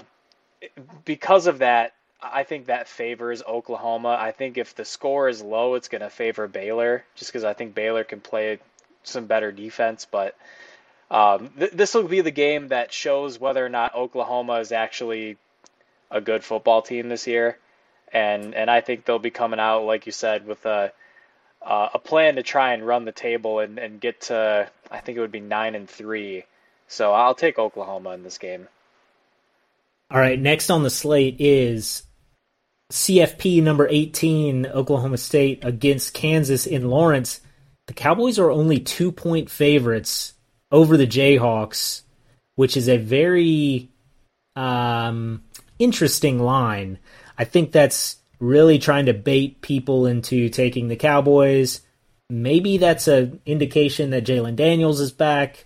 because of that, I think that favors Oklahoma. I think if the score is low, it's going to favor Baylor, just because I think Baylor can play some better defense. But um, th- this will be the game that shows whether or not Oklahoma is actually a good football team this year, and and I think they'll be coming out like you said with a uh, a plan to try and run the table and, and get to I think it would be nine and three. So I'll take Oklahoma in this game. All right, next on the slate is CFP number 18, Oklahoma State against Kansas in Lawrence. The Cowboys are only two point favorites over the Jayhawks, which is a very um, interesting line. I think that's really trying to bait people into taking the Cowboys. Maybe that's an indication that Jalon Daniels is back.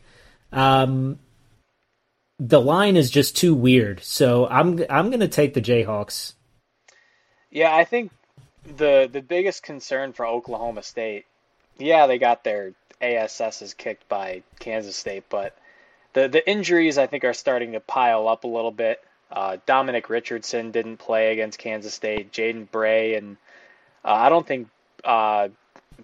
Um, the line is just too weird, so I'm I'm going to take the Jayhawks. Yeah, I think the the biggest concern for Oklahoma State yeah, they got their ASSs kicked by Kansas State, but the the injuries I think are starting to pile up a little bit. Uh, Dominic Richardson didn't play against Kansas State. Jaden Bray and uh, I don't think uh,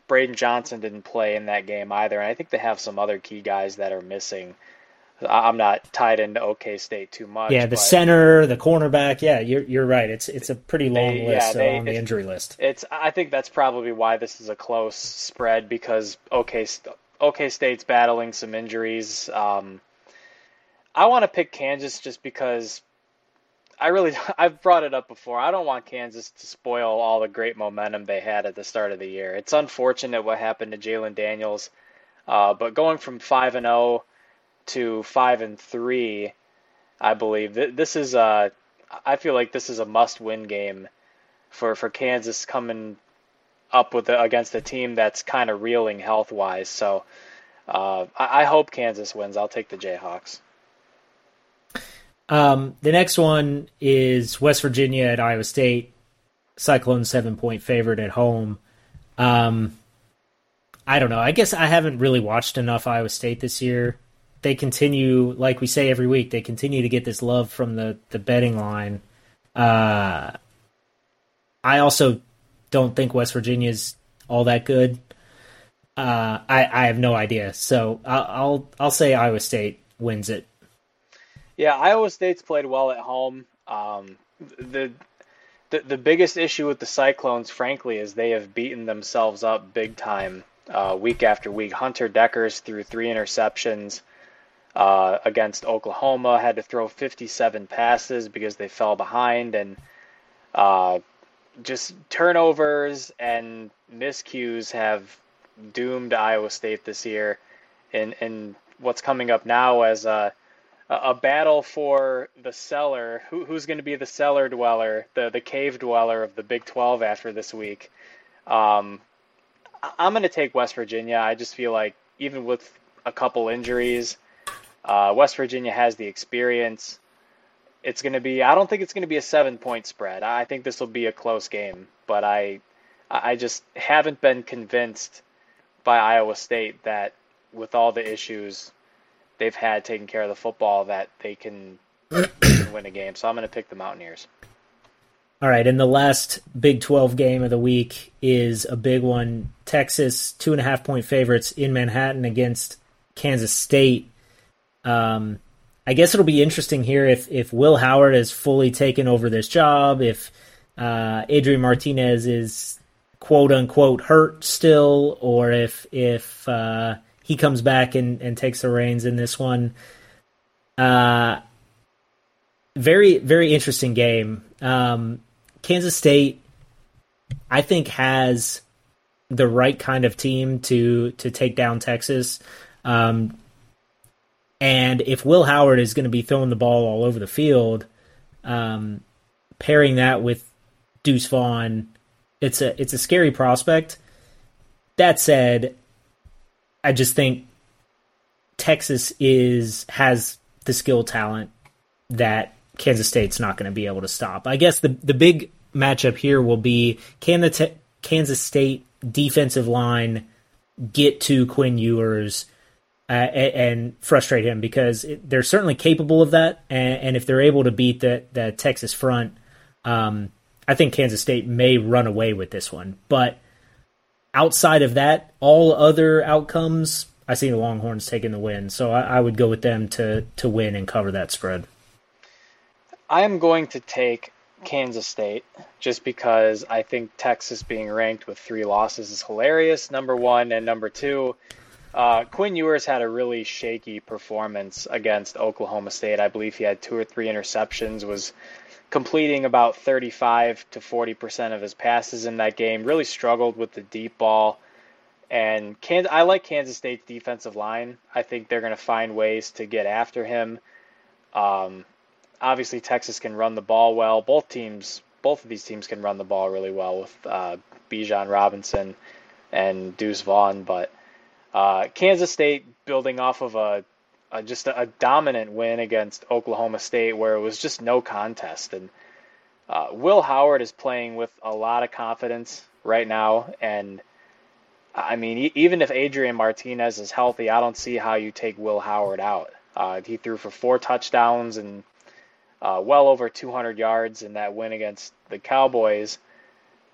Braydon Johnson didn't play in that game either. And I think they have some other key guys that are missing. I'm not tied into OK State too much. Yeah, the center, the cornerback. Yeah, you're you're right. It's it's a pretty long they, list yeah, they, on the injury list. It's I think that's probably why this is a close spread because OK OK State's battling some injuries. Um, I want to pick Kansas just because I really I've brought it up before. I don't want Kansas to spoil all the great momentum they had at the start of the year. It's unfortunate what happened to Jalon Daniels, uh, but going from five and zero oh to five and three, I believe this is a. I feel like this is a must-win game for for Kansas coming up with a, against a team that's kind of reeling health-wise. So uh, I, I, hope Kansas wins. I'll take the Jayhawks. Um, the next one is West Virginia at Iowa State. Cyclone seven-point favorite at home. Um, I don't know. I guess I haven't really watched enough Iowa State this year they continue, like we say every week, they continue to get this love from the the betting line. Uh, I also don't think West Virginia is all that good. Uh, I I have no idea, so I'll, I'll I'll say Iowa State wins it. Yeah, Iowa State's played well at home. Um, the, the the biggest issue with the Cyclones, frankly, is they have beaten themselves up big time uh, week after week. Hunter Dekkers threw three interceptions uh, against Oklahoma, had to throw 57 passes because they fell behind, and uh, just turnovers and miscues have doomed Iowa State this year. And and what's coming up now as a a battle for the cellar. Who, who's going to be the cellar dweller, the the cave dweller of the Big 12 after this week? Um, I'm going to take West Virginia. I just feel like even with a couple injuries. Uh, West Virginia has the experience. It's going to be. I don't think it's going to be a seven point spread. I think this will be a close game, but I, I just haven't been convinced by Iowa State that with all the issues they've had taking care of the football that they can, they can win a game. So I'm going to pick the Mountaineers. All right, and the last Big 12 game of the week is a big one. Texas, two and a half point favorites in Manhattan against Kansas State. Um, I guess it'll be interesting here if, if Will Howard has fully taken over this job, if uh, Adrian Martinez is quote unquote hurt still, or if if uh, he comes back and, and takes the reins in this one. Uh, very very interesting game. Um, Kansas State, I think, has the right kind of team to to take down Texas. Um, and if Will Howard is going to be throwing the ball all over the field, um, pairing that with Deuce Vaughn, it's a it's a scary prospect. That said, I just think Texas is has the skill talent that Kansas State's not going to be able to stop. I guess the the big matchup here will be can the te- Kansas State defensive line get to Quinn Ewers uh, and, frustrate him because it, they're certainly capable of that, and, and, if they're able to beat the the Texas front, um, I think Kansas State may run away with this one. But outside of that, all other outcomes, I see the Longhorns taking the win, so I, I would go with them to to win and cover that spread. I am going to take Kansas State just because I think Texas being ranked with three losses is hilarious. Number one and number two, uh, Quinn Ewers had a really shaky performance against Oklahoma State. I believe he had two or three interceptions, was completing about 35 to 40 percent of his passes in that game. Really struggled with the deep ball. And I like Kansas State's defensive line. I think they're going to find ways to get after him. Um, obviously Texas can run the ball well. Both teams, both of these teams can run the ball really well with uh, Bijan Robinson and Deuce Vaughn. But uh, Kansas State building off of a, a just a, a, dominant win against Oklahoma State, where it was just no contest. And uh, Will Howard is playing with a lot of confidence right now, and I mean, even if Adrian Martinez is healthy, I don't see how you take Will Howard out. Uh, he threw for four touchdowns and uh, well over 200 yards in that win against the Cowboys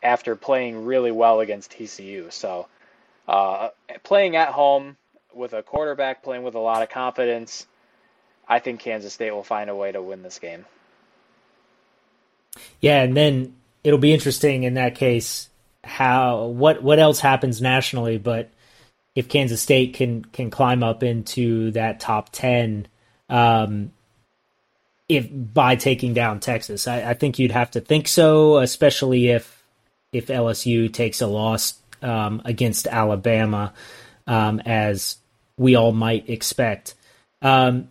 after playing really well against TCU. So, uh, playing at home with a quarterback playing with a lot of confidence, I think Kansas State will find a way to win this game. Yeah, and then it'll be interesting in that case how what what else happens nationally, but if Kansas State can can climb up into that top ten, um, if by taking down Texas. I, I, think you'd have to think so, especially if if LSU takes a loss um, against Alabama, um, as we all might expect. Um,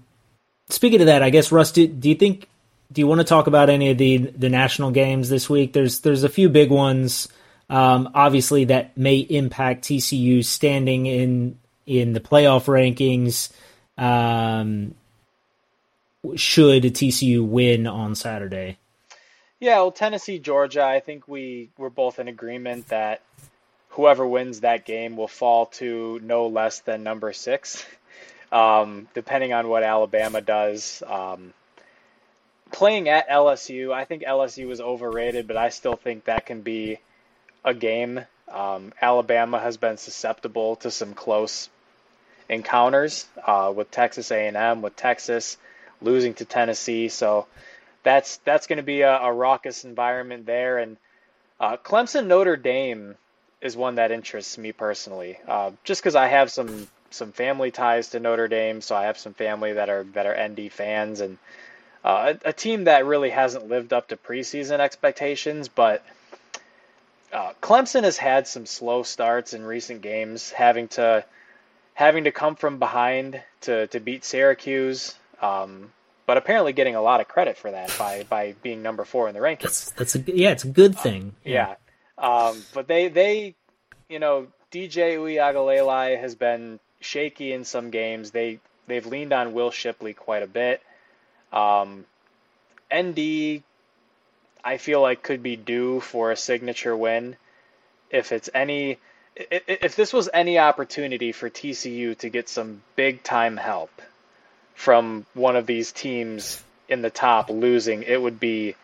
speaking of that, I guess Russ, do, do, you think do you want to talk about any of the the national games this week? There's there's a few big ones, um, obviously that may impact TCU's standing in in the playoff rankings. Um, should TCU win on Saturday? Yeah, well, Tennessee, Georgia, I think we were both in agreement that whoever wins that game will fall to no less than number six, um, depending on what Alabama does. Um, playing at LSU, I think LSU was overrated, but I still think that can be a game. Um, Alabama has been susceptible to some close encounters uh, with Texas A&M, with Texas losing to Tennessee. So that's that's going to be a, a, raucous environment there. And uh, Clemson Notre Dame is one that interests me personally, uh, just because I have some some family ties to Notre Dame, so I have some family that are that are ND fans, and uh, a, a, team that really hasn't lived up to preseason expectations, but. Uh, Clemson has had some slow starts in recent games, having to having to come from behind to, to beat Syracuse. Um, but apparently getting a lot of credit for that by, by being number four in the rankings. That's, that's a yeah, it's a good thing. Yeah, yeah. Um, but they they, you know, DJ Uiagalelei has been shaky in some games. They they've leaned on Will Shipley quite a bit. Um, ND, I feel like could be due for a signature win. If it's any, if this was any opportunity for TCU to get some big time help from one of these teams in the top losing, it would be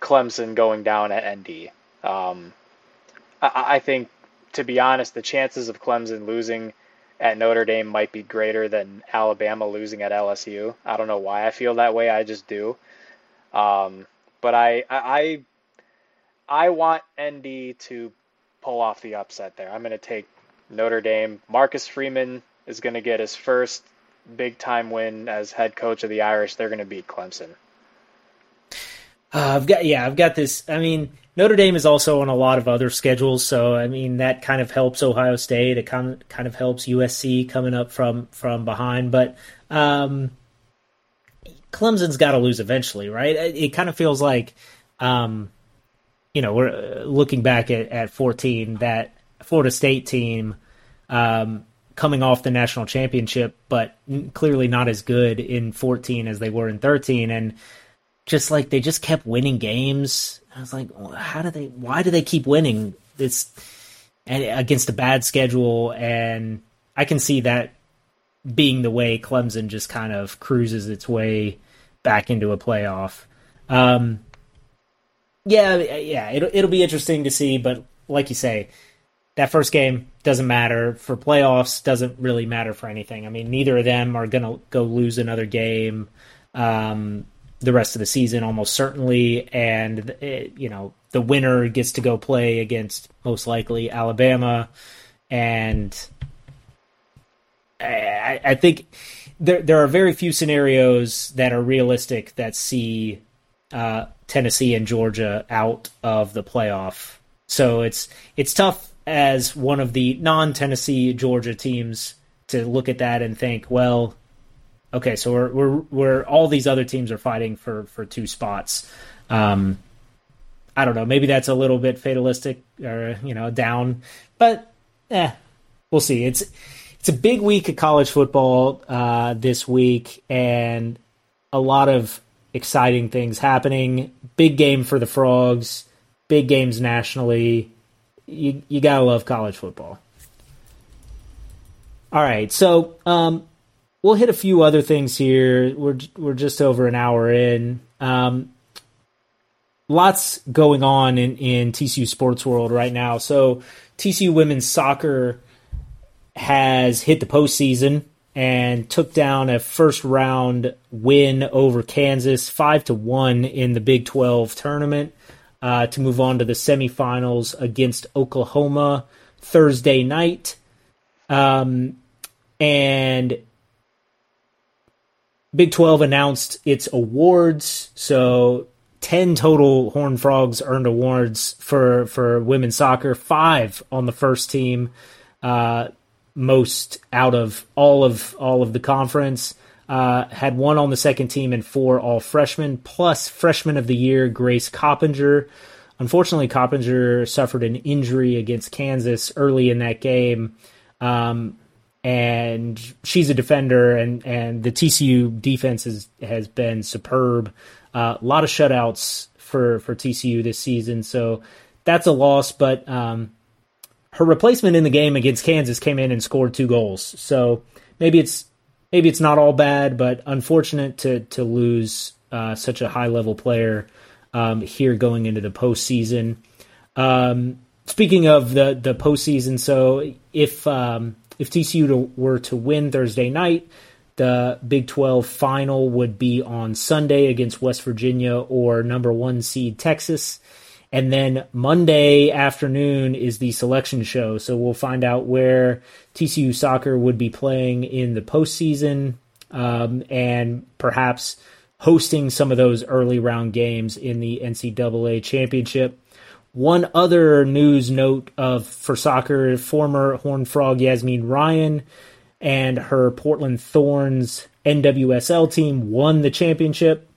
Clemson going down at ND. Um, I, I think, to be honest, the chances of Clemson losing at Notre Dame might be greater than Alabama losing at LSU. I don't know why I feel that way. I just do. Um, but I, I I want ND to pull off the upset there. I'm going to take Notre Dame. Marcus Freeman is going to get his first big time win as head coach of the Irish. They're going to beat Clemson. Uh, I've got yeah, I've got this. I mean, Notre Dame is also on a lot of other schedules, so I mean that kind of helps Ohio State. It kind of kind of helps USC coming up from from behind, but um, Clemson's got to lose eventually, right? It, it, kind of feels like, um, you know, we're looking back at, at 14 that Florida State team um, coming off the national championship, but clearly not as good in 14 as they were in 13, and just like they just kept winning games. I was like, how do they? Why do they keep winning this against a bad schedule? And I can see that being the way Clemson just kind of cruises its way back into a playoff. Um, yeah, yeah, it'll it'll be interesting to see. But like you say, that first game doesn't matter for playoffs. Doesn't really matter for anything. I mean, neither of them are gonna go lose another game. Um, the rest of the season almost certainly, and it, you know the winner gets to go play against most likely Alabama, and I, I think there there are very few scenarios that are realistic that see uh, Tennessee and Georgia out of the playoff. So it's it's tough as one of the non Tennessee Georgia teams to look at that and think, well, okay, so we're we're we're all these other teams are fighting for for two spots. Um, I don't know. Maybe that's a little bit fatalistic or you know down, but eh, we'll see. It's it's a big week of college football uh, this week, and a lot of exciting things happening. Big game for the frogs. Big games nationally. You you gotta love college football. All right, so um, we'll hit a few other things here. We're we're just over an hour in. Um, lots going on in in TCU sports world right now. So TCU women's soccer has hit the postseason and took down a first round win over Kansas, five to one in the Big Twelve tournament, uh, to move on to the semifinals against Oklahoma Thursday night. Um, and Big 12 announced its awards. So 10 total Horn Frogs earned awards for, for women's soccer, five on the first team, uh, most out of all of all of the conference. Uh, had one on the second team and four all freshmen, plus freshman of the year Grace Coppinger. Unfortunately, Coppinger suffered an injury against Kansas early in that game. Um, and she's a defender, and and the TCU defense is, has been superb. Uh, a lot of shutouts for for TCU this season, so that's a loss. But um, her replacement in the game against Kansas came in and scored two goals, so maybe it's maybe it's not all bad, but unfortunate to to lose uh, such a high level player um, here going into the postseason. Um, speaking of the the postseason, so if um, if TCU to, were to win Thursday night, the Big 12 final would be on Sunday against West Virginia or number one seed Texas. And then Monday afternoon is the selection show. So we'll find out where TCU soccer would be playing in the postseason um, and perhaps hosting some of those early round games in the NCAA championship. One other news note of for soccer: former Horn Frog Yazmeen Ryan and her Portland Thorns NWSL team won the championship.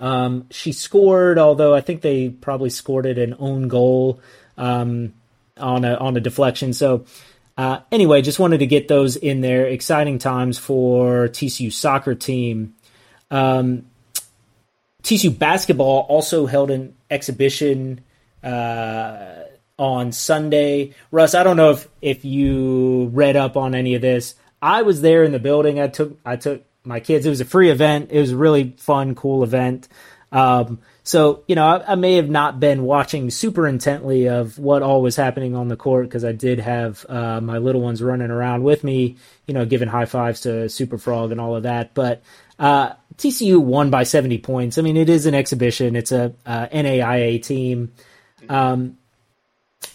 Um, she scored, although I think they probably scored it an own goal um, on a on a deflection. So Uh, anyway, just wanted to get those in there. Exciting times for TCU soccer team. Um, TCU basketball also held an exhibition uh, on Sunday. Russ, I don't know if if you read up on any of this. I was there in the building. I took I took my kids. It was a free event. It was a really fun, cool event. Um, so, you know, I, I, may have not been watching super intently of what all was happening on the court because I did have uh, my little ones running around with me, you know, giving high fives to Super Frog and all of that. But uh, TCU won by 70 points. I mean, it is an exhibition, it's a uh, NAIA team. Um,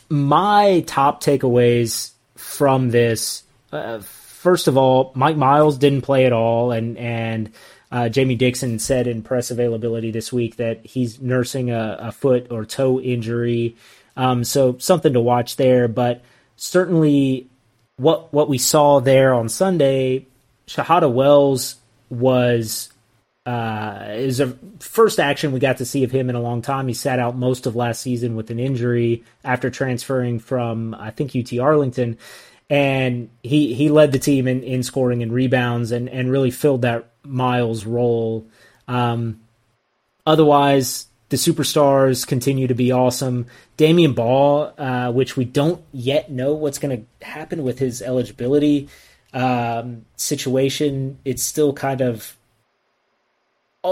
my top takeaways from this, uh, first of all, Mike Miles didn't play at all, and and uh, Jamie Dixon said in press availability this week that he's nursing a, a foot or toe injury. Um, so something to watch there. But certainly, what what we saw there on Sunday, Shahada Wells was uh, is a first action we got to see of him in a long time. He sat out most of last season with an injury after transferring from I think UT Arlington, and he he led the team in, in scoring and rebounds and and really filled that Miles' role. Um, otherwise, the superstars continue to be awesome. Damion Baugh, uh, which we don't yet know what's going to happen with his eligibility um, situation. It's still kind of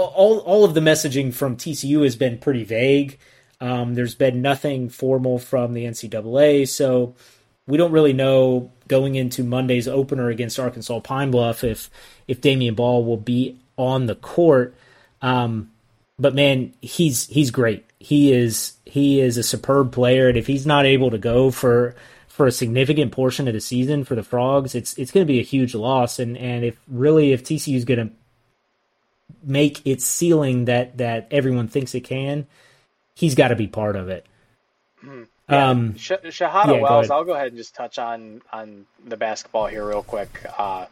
all, all of the messaging from TCU has been pretty vague. Um, there's been nothing formal from the NCAA, so we don't really know going into Monday's opener against Arkansas Pine Bluff if if Damion Baugh will be on the court. Um, but man, he's he's great. He is he is a superb player, and if he's not able to go for for a significant portion of the season for the Frogs, it's it's going to be a huge loss. And and if really if TCU is going to make its ceiling that that everyone thinks it can, he's got to be part of it. Mm-hmm. Yeah. Um, Sh- Shahada yeah, Wells, go I'll go ahead and just touch on on the basketball here real quick. Uh,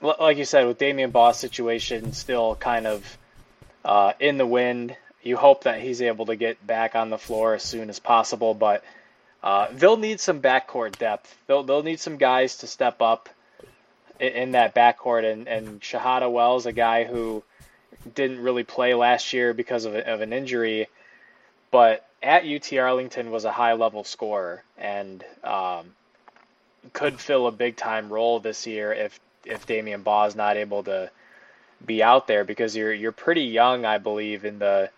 like you said, with Damion Baugh's situation still kind of uh, in the wind, you hope that he's able to get back on the floor as soon as possible. But uh, they'll need some backcourt depth. They'll they'll need some guys to step up in, that backcourt. And and Shahada Wells, a guy who didn't really play last year because of, of an injury, but at UT Arlington was a high level scorer and um, could fill a big time role this year if if Damion Baugh is not able to be out there because you're you're pretty young, I believe, in the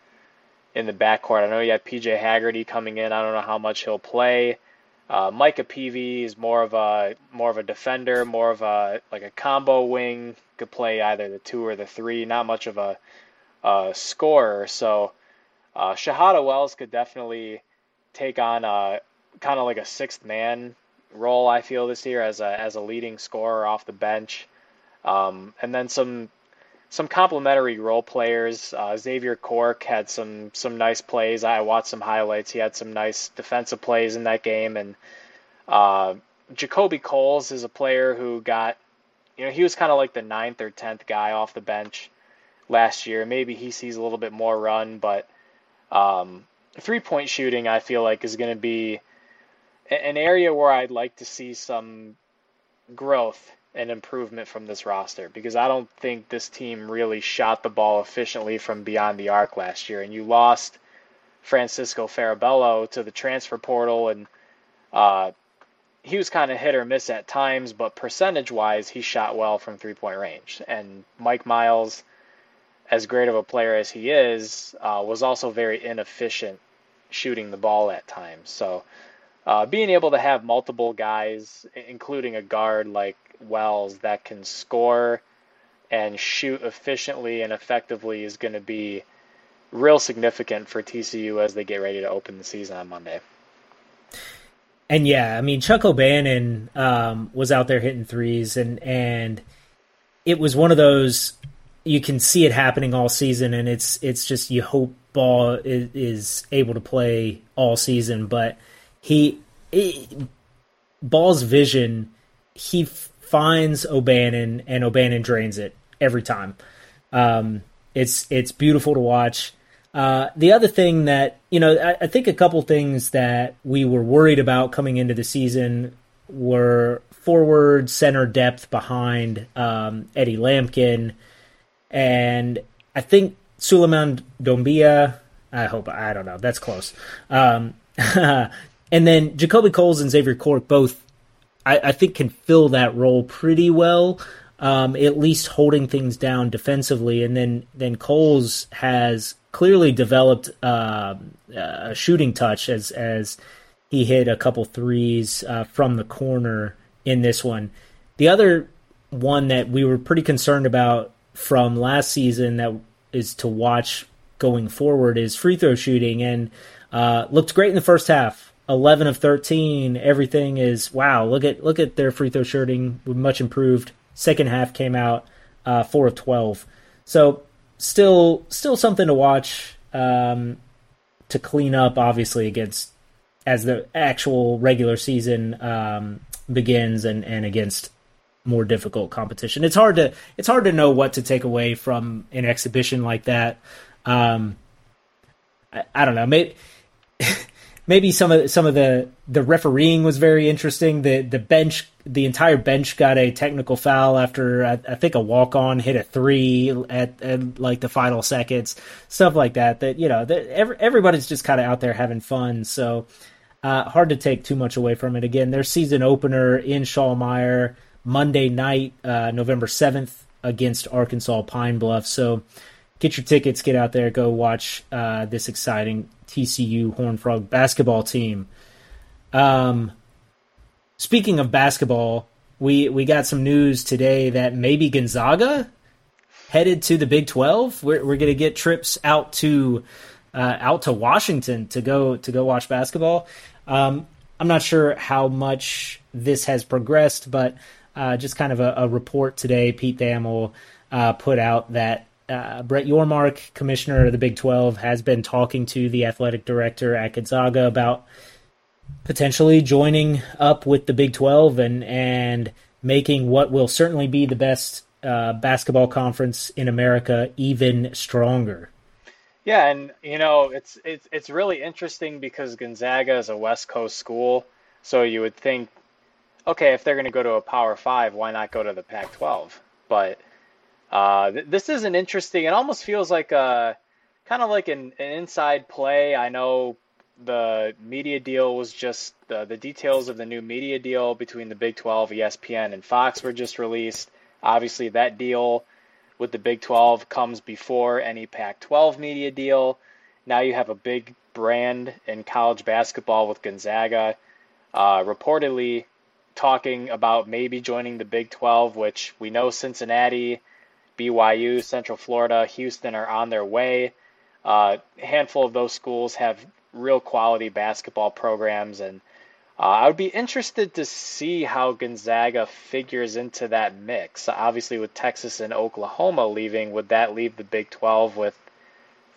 in the backcourt. I know you have PJ Haggerty coming in. I don't know how much he'll play. Uh, Micah Peavy is more of a more of a defender, more of a like a combo wing. Could play either the two or the three. Not much of a, a scorer. So uh, Shahada Wells could definitely take on a kind of like a sixth man role. I feel this year as a as a leading scorer off the bench, um, and then some some complementary role players. Uh, Xavier Cork had some some nice plays. I watched some highlights. He had some nice defensive plays in that game, and uh, JaKobe Coles is a player who got, you know, he was kind of like the ninth or tenth guy off the bench last year. Maybe he sees a little bit more run, but um, three point shooting, I feel like, is going to be an area where I'd like to see some growth and improvement from this roster because I don't think this team really shot the ball efficiently from beyond the arc last year. And you lost Francisco Farabello to the transfer portal, and uh, he was kind of hit or miss at times, but percentage wise, he shot well from three point range. And Mike Miles as great of a player as he is, uh, was also very inefficient shooting the ball at times. So uh, being able to have multiple guys, including a guard like Wells, that can score and shoot efficiently and effectively is going to be real significant for TCU as they get ready to open the season on Monday. And yeah, I mean Chuck O'Bannon um, was out there hitting threes, and and it was one of those you can see it happening all season, and it's it's just you hope Baugh is, is able to play all season, but he it, Baugh's vision he finds O'Bannon and O'Bannon drains it every time. Um, it's it's beautiful to watch. Uh, the other thing that you know, I, I, think a couple things that we were worried about coming into the season were forward center depth behind um, Eddie Lampkin, and I think Souleymane Doumbia. I hope I don't know. That's close. Um, and then JaKobe Coles and Xavier Cork both, I, I think, can fill that role pretty well. Um, at least holding things down defensively, and then then Coles has clearly developed uh, a shooting touch as as he hit a couple threes uh, from the corner in this one. The other one that we were pretty concerned about from last season that is to watch going forward is free throw shooting and uh, looked great in the first half. 11 of 13 everything is wow look at look at their free throw shooting much improved second half came out uh, 4 of 12 so still still something to watch um, to clean up obviously against as the actual regular season um, begins and, and against more difficult competition. It's hard to it's hard to know what to take away from an exhibition like that. Um, I, I don't know. Maybe maybe some of some of the the refereeing was very interesting. The the bench, the entire bench got a technical foul after I, I think a walk on hit a three at, at, like the final seconds, stuff like that. That you know, that every, everybody's just kind of out there having fun. So uh, hard to take too much away from it. Again, their season opener in Schollmaier Monday night, uh, November seventh against Arkansas Pine Bluff. So get your tickets, get out there, go watch uh, this exciting TCU Horned Frog basketball team. Um, speaking of basketball, we we got some news today that maybe Gonzaga headed to the Big Twelve. We're we're gonna get trips out to uh, out to Washington to go to go watch basketball. Um, I'm not sure how much this has progressed, but uh, just kind of a, a, report today. Pete Thamel uh, put out that uh, Brett Yormark, commissioner of the Big 12, has been talking to the athletic director at Gonzaga about potentially joining up with the Big 12 and and making what will certainly be the best uh, basketball conference in America even stronger. Yeah, and you know it's it's it's really interesting because Gonzaga is a West Coast school, so you would think, okay, if they're going to go to a Power Five, why not go to the Pac-12? But uh, th- this is an interesting. It almost feels like a kind of like an, an inside play. I know the media deal was just the the details of the new media deal between the Big 12, ESPN, and Fox were just released. Obviously, that deal with the Big 12 comes before any Pac 12 media deal. Now you have a big brand in college basketball with Gonzaga, uh, reportedly talking about maybe joining the Big 12, which we know Cincinnati, BYU, Central Florida, Houston are on their way. Uh, a handful of those schools have real quality basketball programs, and uh, I would be interested to see how Gonzaga figures into that mix. Obviously, with Texas and Oklahoma leaving, would that leave the Big 12 with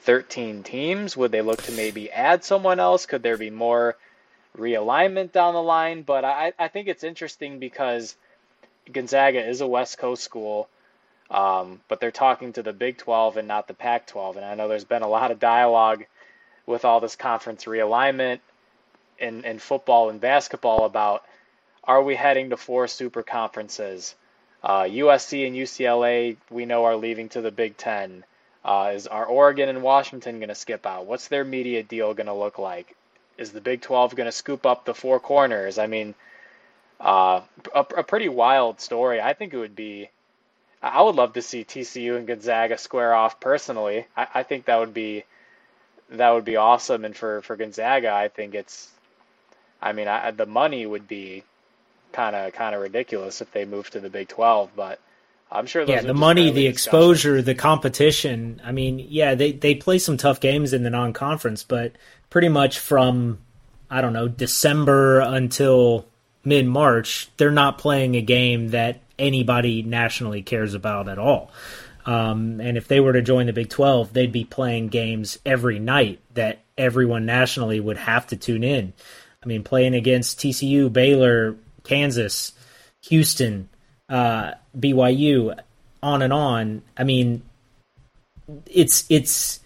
13 teams? Would they look to maybe add someone else? Could there be more realignment down the line? But I, I think it's interesting because Gonzaga is a West Coast school, um, but they're talking to the Big 12 and not the Pac 12. And I know there's been a lot of dialogue with all this conference realignment in, in football and basketball about are we heading to four super conferences? Uh, USC and UCLA, we know, are leaving to the Big Ten. Uh, is are Oregon and Washington going to skip out? What's their media deal going to look like? Is the Big 12 going to scoop up the four corners? I mean, uh, a, a pretty wild story. I think it would be. I would love to see TCU and Gonzaga square off personally. I, I think that would be that would be awesome. And for, for Gonzaga, I think it's I mean, I, the money would be kind of kind of ridiculous if they moved to the Big Twelve, but I'm sure. yeah, the money, the exposure, the competition. I mean, yeah, they they play some tough games in the non-conference, but pretty much from I don't know December until mid March, they're not playing a game that anybody nationally cares about at all. Um, and if they were to join the Big 12, they'd be playing games every night that everyone nationally would have to tune in. I mean, playing against TCU, Baylor, Kansas, Houston, uh, BYU, on and on. I mean, it's it's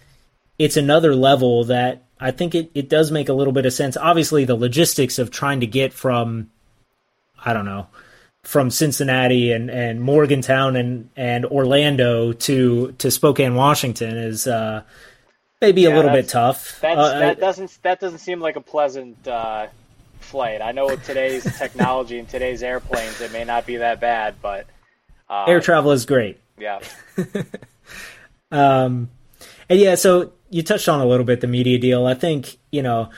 it's another level that I think it, it does make a little bit of sense. Obviously, the logistics of trying to get from I don't know from Cincinnati and, and Morgantown and, and Orlando to to Spokane, Washington is uh, maybe yeah, a little bit tough. Uh, that doesn't that doesn't seem like a pleasant uh, flight. I know with today's technology and today's airplanes, it may not be that bad, but uh, air travel is great. Yeah. um, and yeah, so you touched on a little bit the media deal. I think you know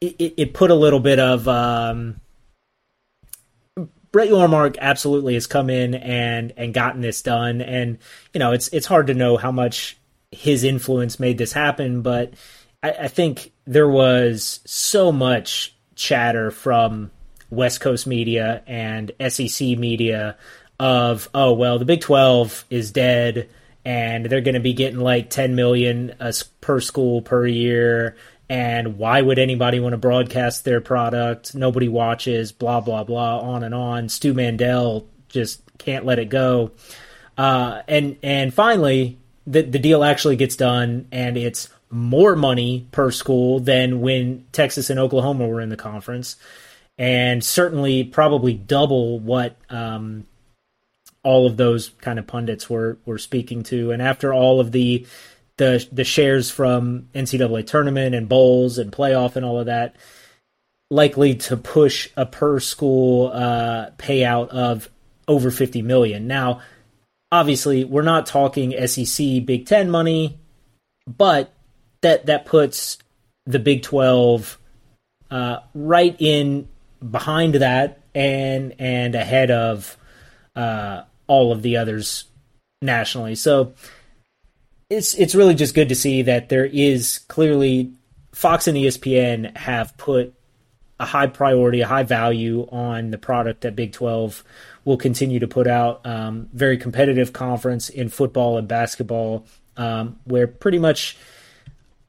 it, it put a little bit of um, Brett Yormark absolutely has come in and and gotten this done, and you know it's it's hard to know how much his influence made this happen, but I, I think there was so much chatter from West Coast media and SEC media of oh well the Big 12 is dead and they're going to be getting like 10 million per school per year and why would anybody want to broadcast their product? Nobody watches, blah blah blah, on and on. Stu Mandel just can't let it go. Uh, and and finally, the the deal actually gets done, and it's more money per school than when Texas and Oklahoma were in the conference, and certainly probably double what um, all of those kind of pundits were were speaking to. And after all of the the the shares from NCAA tournament and bowls and playoff and all of that likely to push a per school uh, payout of over 50 million. Now, obviously, we're not talking SEC Big 10 money, but that that puts the Big 12 uh, right in behind that and and ahead of uh, all of the others nationally. So it's it's really just good to see that there is clearly Fox and ESPN have put a high priority, a high value on the product that Big 12 will continue to put out. Um, very competitive conference in football and basketball, um, where pretty much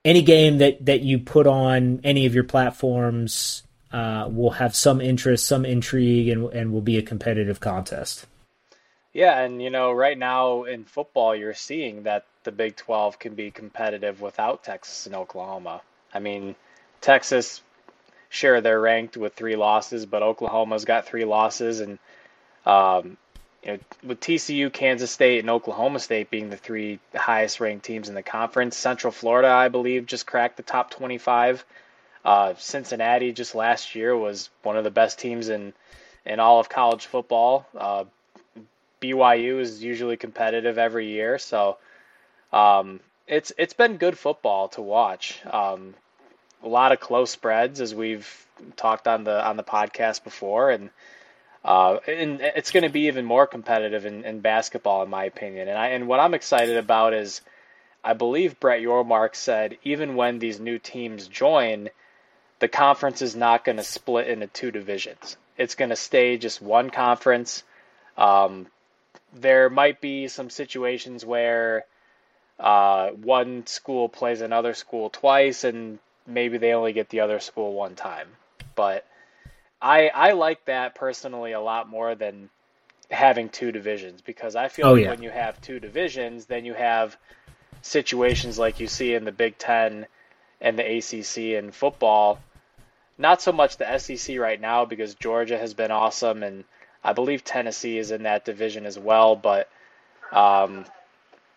any game that, that you put on any of your platforms uh, will have some interest, some intrigue, and, and will be a competitive contest. Yeah, and you know, right now in football, you're seeing that the Big 12 can be competitive without Texas and Oklahoma. I mean, Texas, sure, they're ranked with three losses, but Oklahoma's got three losses, and um, you know, with TCU, Kansas State, and Oklahoma State being the three highest ranked teams in the conference, Central Florida, I believe, just cracked the top 25. Uh, Cincinnati just last year was one of the best teams in in all of college football. Uh, BYU is usually competitive every year, so um, it's it's been good football to watch. Um, a lot of close spreads, as we've talked on the on the podcast before, and uh, and it's going to be even more competitive in, in basketball, in my opinion. And I and what I'm excited about is, I believe Brett Yormark said even when these new teams join, the conference is not going to split into two divisions. It's going to stay just one conference. Um, there might be some situations where uh, one school plays another school twice, and maybe they only get the other school one time. But I I like that personally a lot more than having two divisions because I feel oh, like yeah. when you have two divisions, then you have situations like you see in the Big Ten and the ACC in football. Not so much the SEC right now because Georgia has been awesome and I believe Tennessee is in that division as well, but um,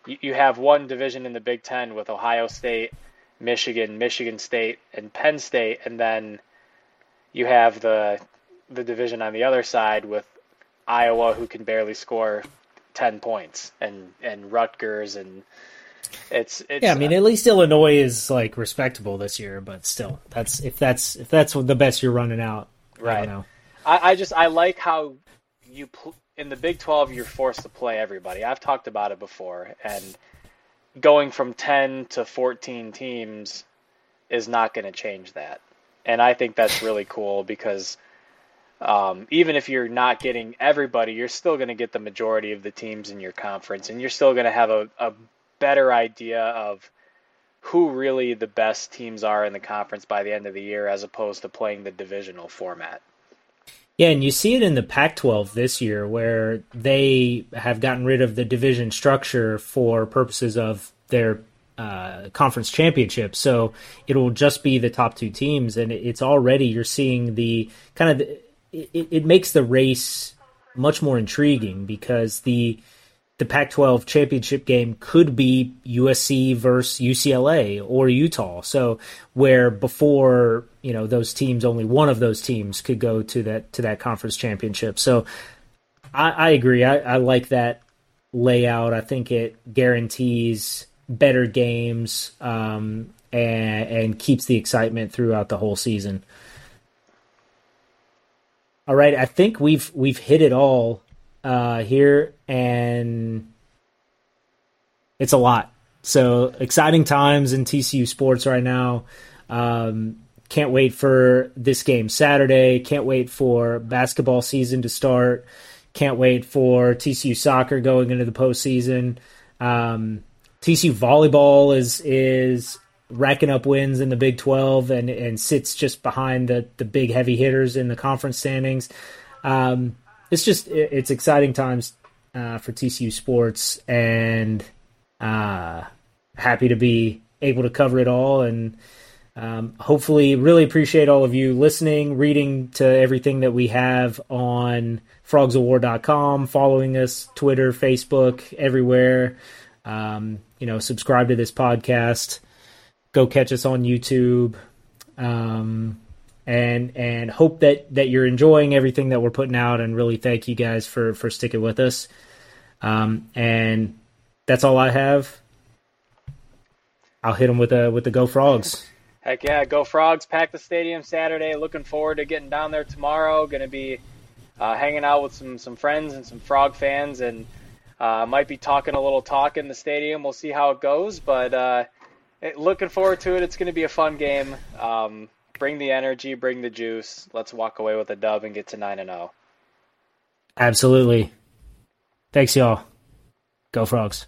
you, you have one division in the Big Ten with Ohio State, Michigan, Michigan State, and Penn State, and then you have the the division on the other side with Iowa, who can barely score ten points, and and Rutgers, and it's, it's yeah. I mean, uh, at least Illinois is like respectable this year, but still, that's if that's if that's the best you're running out. Right. I, I, I just I like how you pl- in the Big 12 you're forced to play everybody. I've talked about it before and going from 10 to 14 teams is not going to change that. And I think that's really cool because um, even if you're not getting everybody, you're still going to get the majority of the teams in your conference, and you're still going to have a, a better idea of who really the best teams are in the conference by the end of the year as opposed to playing the divisional format. Yeah, and you see it in the Pac 12 this year where they have gotten rid of the division structure for purposes of their uh, conference championship. So it'll just be the top two teams, and it's already, you're seeing the kind of. it, it makes the race much more intriguing because the the Pac-12 championship game could be USC versus UCLA or Utah. So where before, you know, those teams only one of those teams could go to that to that conference championship. So I, I agree. I, I like that layout. I think it guarantees better games um, and, and keeps the excitement throughout the whole season. All right, I think we've we've hit it all uh, here, and it's a lot. So exciting times in TCU sports right now. Um, can't wait for this game Saturday. Can't wait for basketball season to start. Can't wait for TCU soccer going into the postseason. Um, TCU volleyball is is racking up wins in the Big Twelve and and sits just behind the the big heavy hitters in the conference standings. Um, it's just it's exciting times uh, for TCU sports and uh, happy to be able to cover it all and um, hopefully really appreciate all of you listening reading to everything that we have on frogsofwar.com following us twitter facebook everywhere. Um, you know subscribe to this podcast. Go catch us on youtube. Um, and and hope that that you're enjoying everything that we're putting out and really thank you guys for for sticking with us um, and that's all i have. I'll hit them with a with the go frogs. Heck yeah go frogs pack the stadium saturday. Looking forward to getting down there tomorrow. Gonna be uh, hanging out with some some friends and some frog fans and uh, might be talking a little talk in the stadium. We'll see how it goes but uh, looking forward to it. It's going to be a fun game. Um, bring the energy, bring the juice. Let's walk away with a dub and get to 9 and 0. Absolutely. Thanks y'all. Go Frogs.